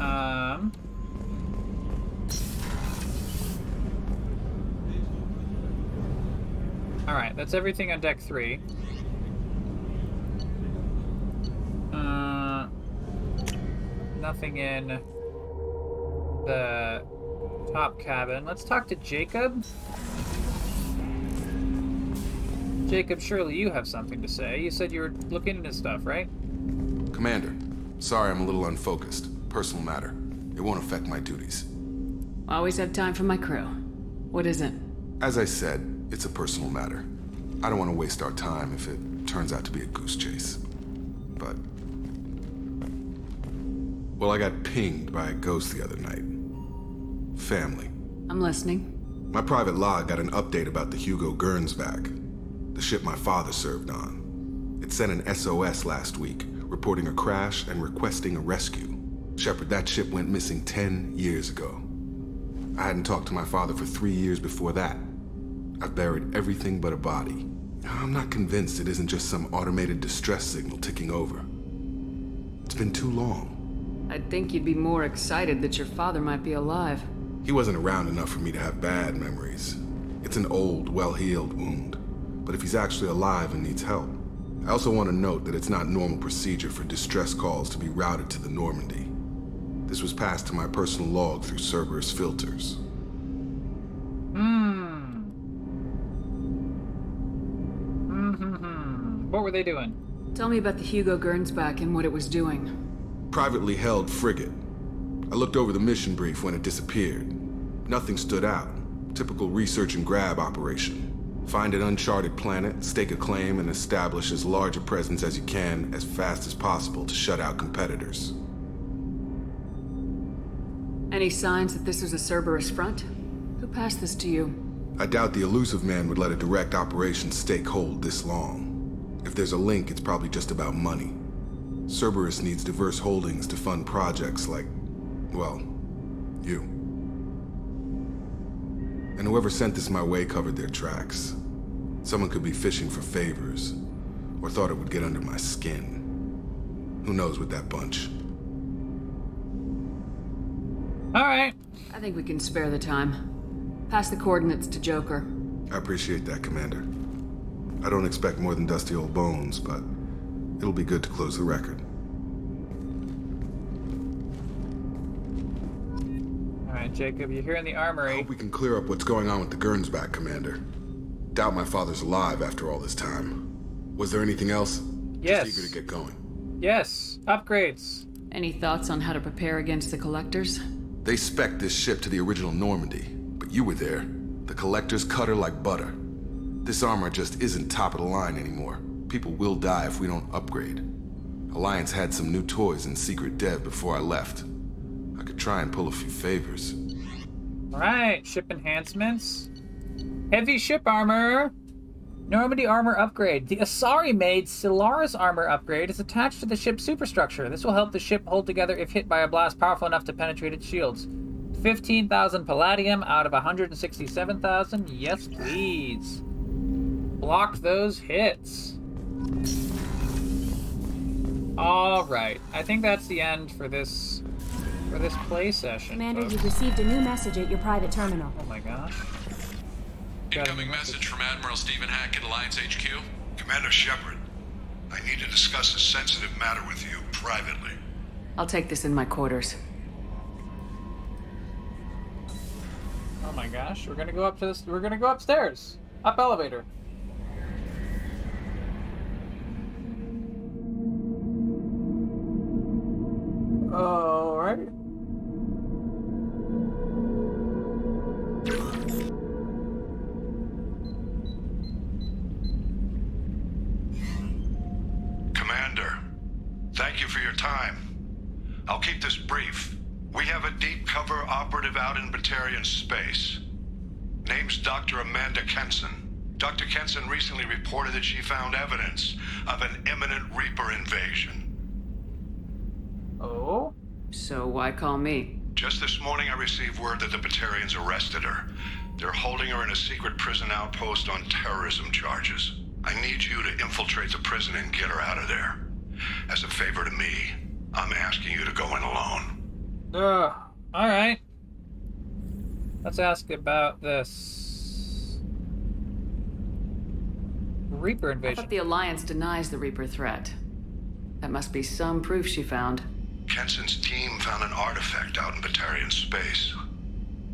Um. Alright, that's everything on deck three. Uh, nothing in the top cabin. Let's talk to Jacob. Jacob, surely you have something to say. You said you were looking into stuff, right? Commander, sorry I'm a little unfocused. Personal matter. It won't affect my duties. I always have time for my crew. What is it? As I said, it's a personal matter. I don't want to waste our time if it turns out to be a goose chase. But. Well, I got pinged by a ghost the other night. Family. I'm listening. My private log got an update about the Hugo Gernsback, the ship my father served on. It sent an SOS last week, reporting a crash and requesting a rescue. Shepard, that ship went missing 10 years ago. I hadn't talked to my father for three years before that. I've buried everything but a body. I'm not convinced it isn't just some automated distress signal ticking over. It's been too long. I'd think you'd be more excited that your father might be alive. He wasn't around enough for me to have bad memories. It's an old, well-healed wound. But if he's actually alive and needs help, I also want to note that it's not normal procedure for distress calls to be routed to the Normandy. This was passed to my personal log through Cerberus filters. Hmm. Mm-hmm. What were they doing? Tell me about the Hugo Gernsback and what it was doing. Privately held frigate. I looked over the mission brief when it disappeared. Nothing stood out. Typical research and grab operation. Find an uncharted planet, stake a claim, and establish as large a presence as you can as fast as possible to shut out competitors. Any signs that this was a Cerberus front? Who passed this to you? I doubt the Illusive Man would let a direct operation stake hold this long. If there's a link, it's probably just about money. Cerberus needs diverse holdings to fund projects like, well, you. And whoever sent this my way covered their tracks. Someone could be fishing for favors, or thought it would get under my skin. Who knows with that bunch? All right. I think we can spare the time. Pass the coordinates to Joker. I appreciate that, Commander. I don't expect more than dusty old bones, but it'll be good to close the record. All right, Jacob, you're here in the armory. I hope we can clear up what's going on with the Gernsback, Commander. Doubt my father's alive after all this time. Was there anything else? Yes. Just eager to get going. Yes. Upgrades. Any thoughts on how to prepare against the Collectors? They spec this ship to the original Normandy, but you were there. The Collectors cut her like butter. This armor just isn't top of the line anymore. People will die if we don't upgrade. Alliance had some new toys in secret dev before I left. I could try and pull a few favors. All right, ship enhancements. Heavy ship armor. Normandy armor upgrade. The Asari made Silaris armor upgrade is attached to the ship's superstructure. This will help the ship hold together if hit by a blast powerful enough to penetrate its shields. 15,000 palladium out of 167,000. Yes, please. Block those hits. All right. I think that's the end for this for this play session. Commander, folks. you've received a new message at your private terminal. Oh my gosh. Incoming message from Admiral Stephen Hackett, Alliance HQ. Commander Shepard, I need to discuss a sensitive matter with you privately. I'll take this in my quarters. Oh my gosh, we're gonna go up to this. We're gonna go upstairs. Up elevator. All right. Commander, thank you for your time. I'll keep this brief. We have a deep cover operative out in Batarian space. Name's Dr. Amanda Kenson. Dr. Kenson recently reported that she found evidence of an imminent Reaper invasion. Oh? So why call me? Just this morning, I received word that the Batarians arrested her. They're holding her in a secret prison outpost on terrorism charges. I need you to infiltrate the prison and get her out of there. As a favor to me, I'm asking you to go in alone. Ugh. All right. Let's ask about this. Reaper invasion. But the Alliance denies the Reaper threat. That must be some proof she found. Kenson's team found an artifact out in Batarian space.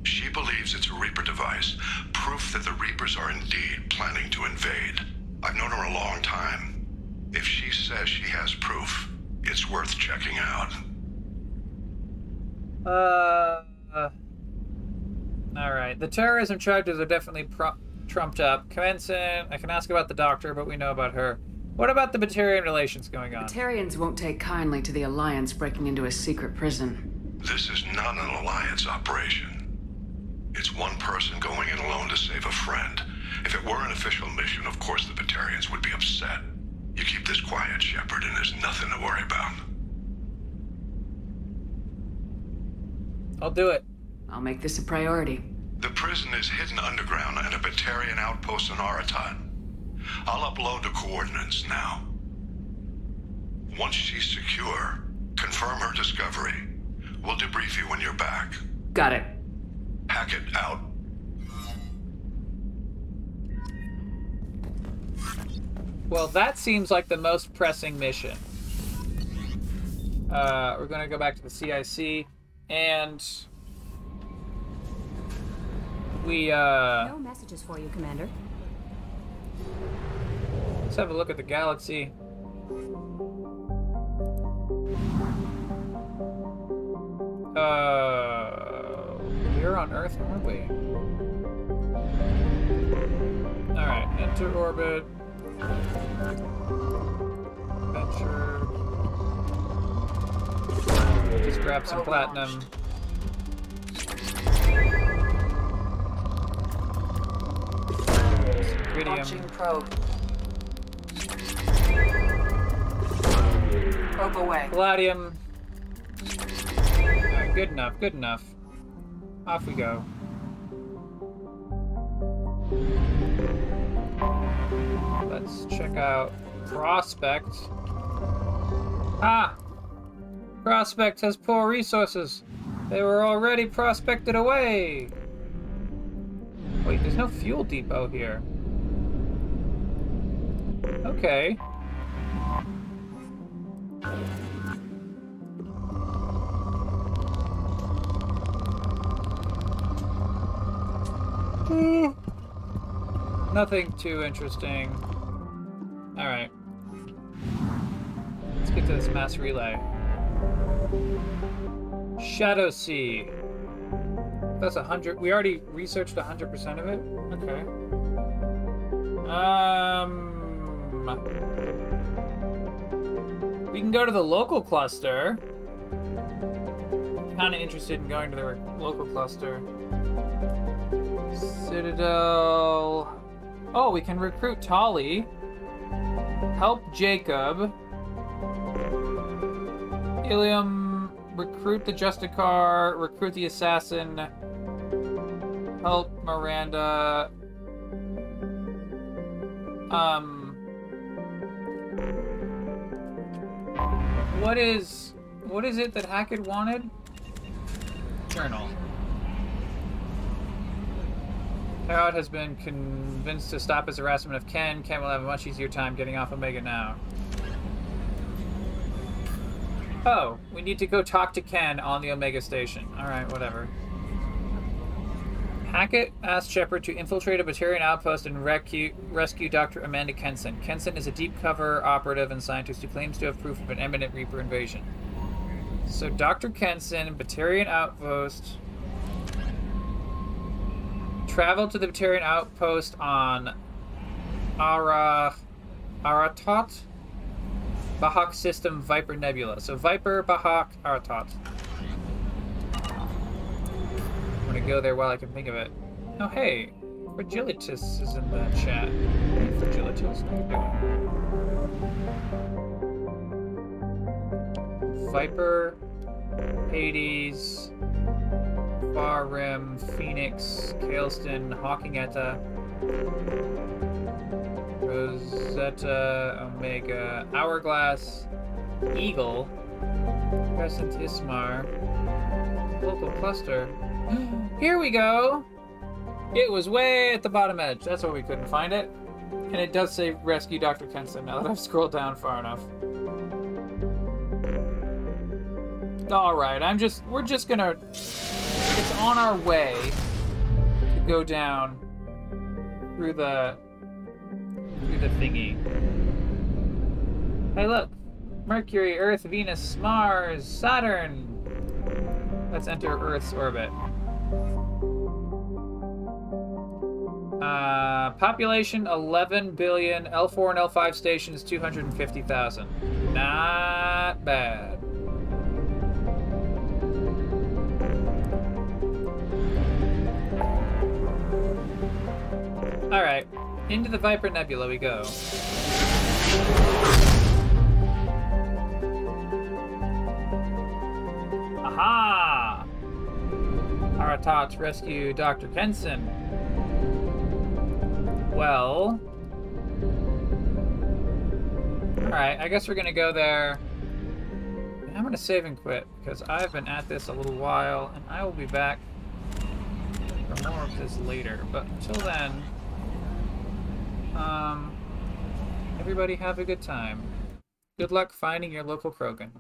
She believes it's a Reaper device, proof that the Reapers are indeed planning to invade. I've known her a long time. If she says she has proof, it's worth checking out. Uh. uh all right. The terrorism charges are definitely pro- trumped up. Commenson, I can ask about the doctor, but we know about her. What about the Batarian relations going on? Batarians won't take kindly to the Alliance breaking into a secret prison. This is not an Alliance operation. It's one person going in alone to save a friend. If it were an official mission, of course the Batarians would be upset. You keep this quiet, Shepard, and there's nothing to worry about. I'll do it. I'll make this a priority. The prison is hidden underground at a Batarian outpost in Aratoht. I'll upload the coordinates now. Once she's secure, confirm her discovery. We'll debrief you when you're back. Got it. Hackett out. Well, that seems like the most pressing mission. Uh, we're gonna go back to the CIC, and we uh, No messages for you, Commander. let's have a look at the galaxy. Uh, we're on Earth, aren't we? All right, enter orbit. Just grab some platinum. Launching probe. Probe away. Palladium. Alright, good enough, good enough. Off we go. Let's check out Prospect. Ah! Prospect has poor resources. They were already prospected away. Wait, there's no fuel depot here. Okay. Hmm. Nothing too interesting. Alright. Let's get to this mass relay. Shadow Sea. That's a hundred. We already researched a hundred percent of it. Okay. Um. We can go to the local cluster. Kind of interested in going to the local cluster. Citadel. Oh, we can recruit Tali. Help Jacob. Ilium. Recruit the Justicar. Recruit the Assassin. Help Miranda. Um. What is. What is it that Hackett wanted? Journal. Harrot has been convinced to stop his harassment of Kenn. Kenn will have a much easier time getting off Omega now. Oh, we need to go talk to Kenn on the Omega station. Alright, whatever. Hackett asked Shepard to infiltrate a Batarian outpost and rescue, rescue Dr. Amanda Kenson. Kenson is a deep cover operative and scientist who claims to have proof of an imminent Reaper invasion. So, Dr. Kenson, Batarian outpost. Travel to the Batarian outpost on Ara. Aratoht? Bahak system Viper Nebula. So Viper, Bahak, Aratoht. I'm gonna go there while I can think of it. Oh hey, Fragilitus is in the chat. Hey Fragilitus, how you doing? Viper, Hades, Far Rim, Phoenix, Caleston, Hawkingetta, Rosetta, Omega, Hourglass, Eagle, Crescent Ismar, Local Cluster. Here we go! It was way at the bottom edge. That's why we couldn't find it. And it does say rescue Dr. Kenson now that I've scrolled down far enough. Alright, I'm just we're just gonna it's on our way to go down through the through the thingy. Hey look! Mercury, Earth, Venus, Mars, Saturn! Let's enter Earth's orbit. Uh, population 11 billion. L4 and L5 stations 250,000. Not bad. Alright, into the Viper Nebula we go. Aha! Aratoht's rescue Dr. Kenson. Well... Alright, I guess we're gonna go there. I'm gonna save and quit, because I've been at this a little while, and I will be back for more of this later. But until then, um, everybody have a good time. Good luck finding your local Krogan.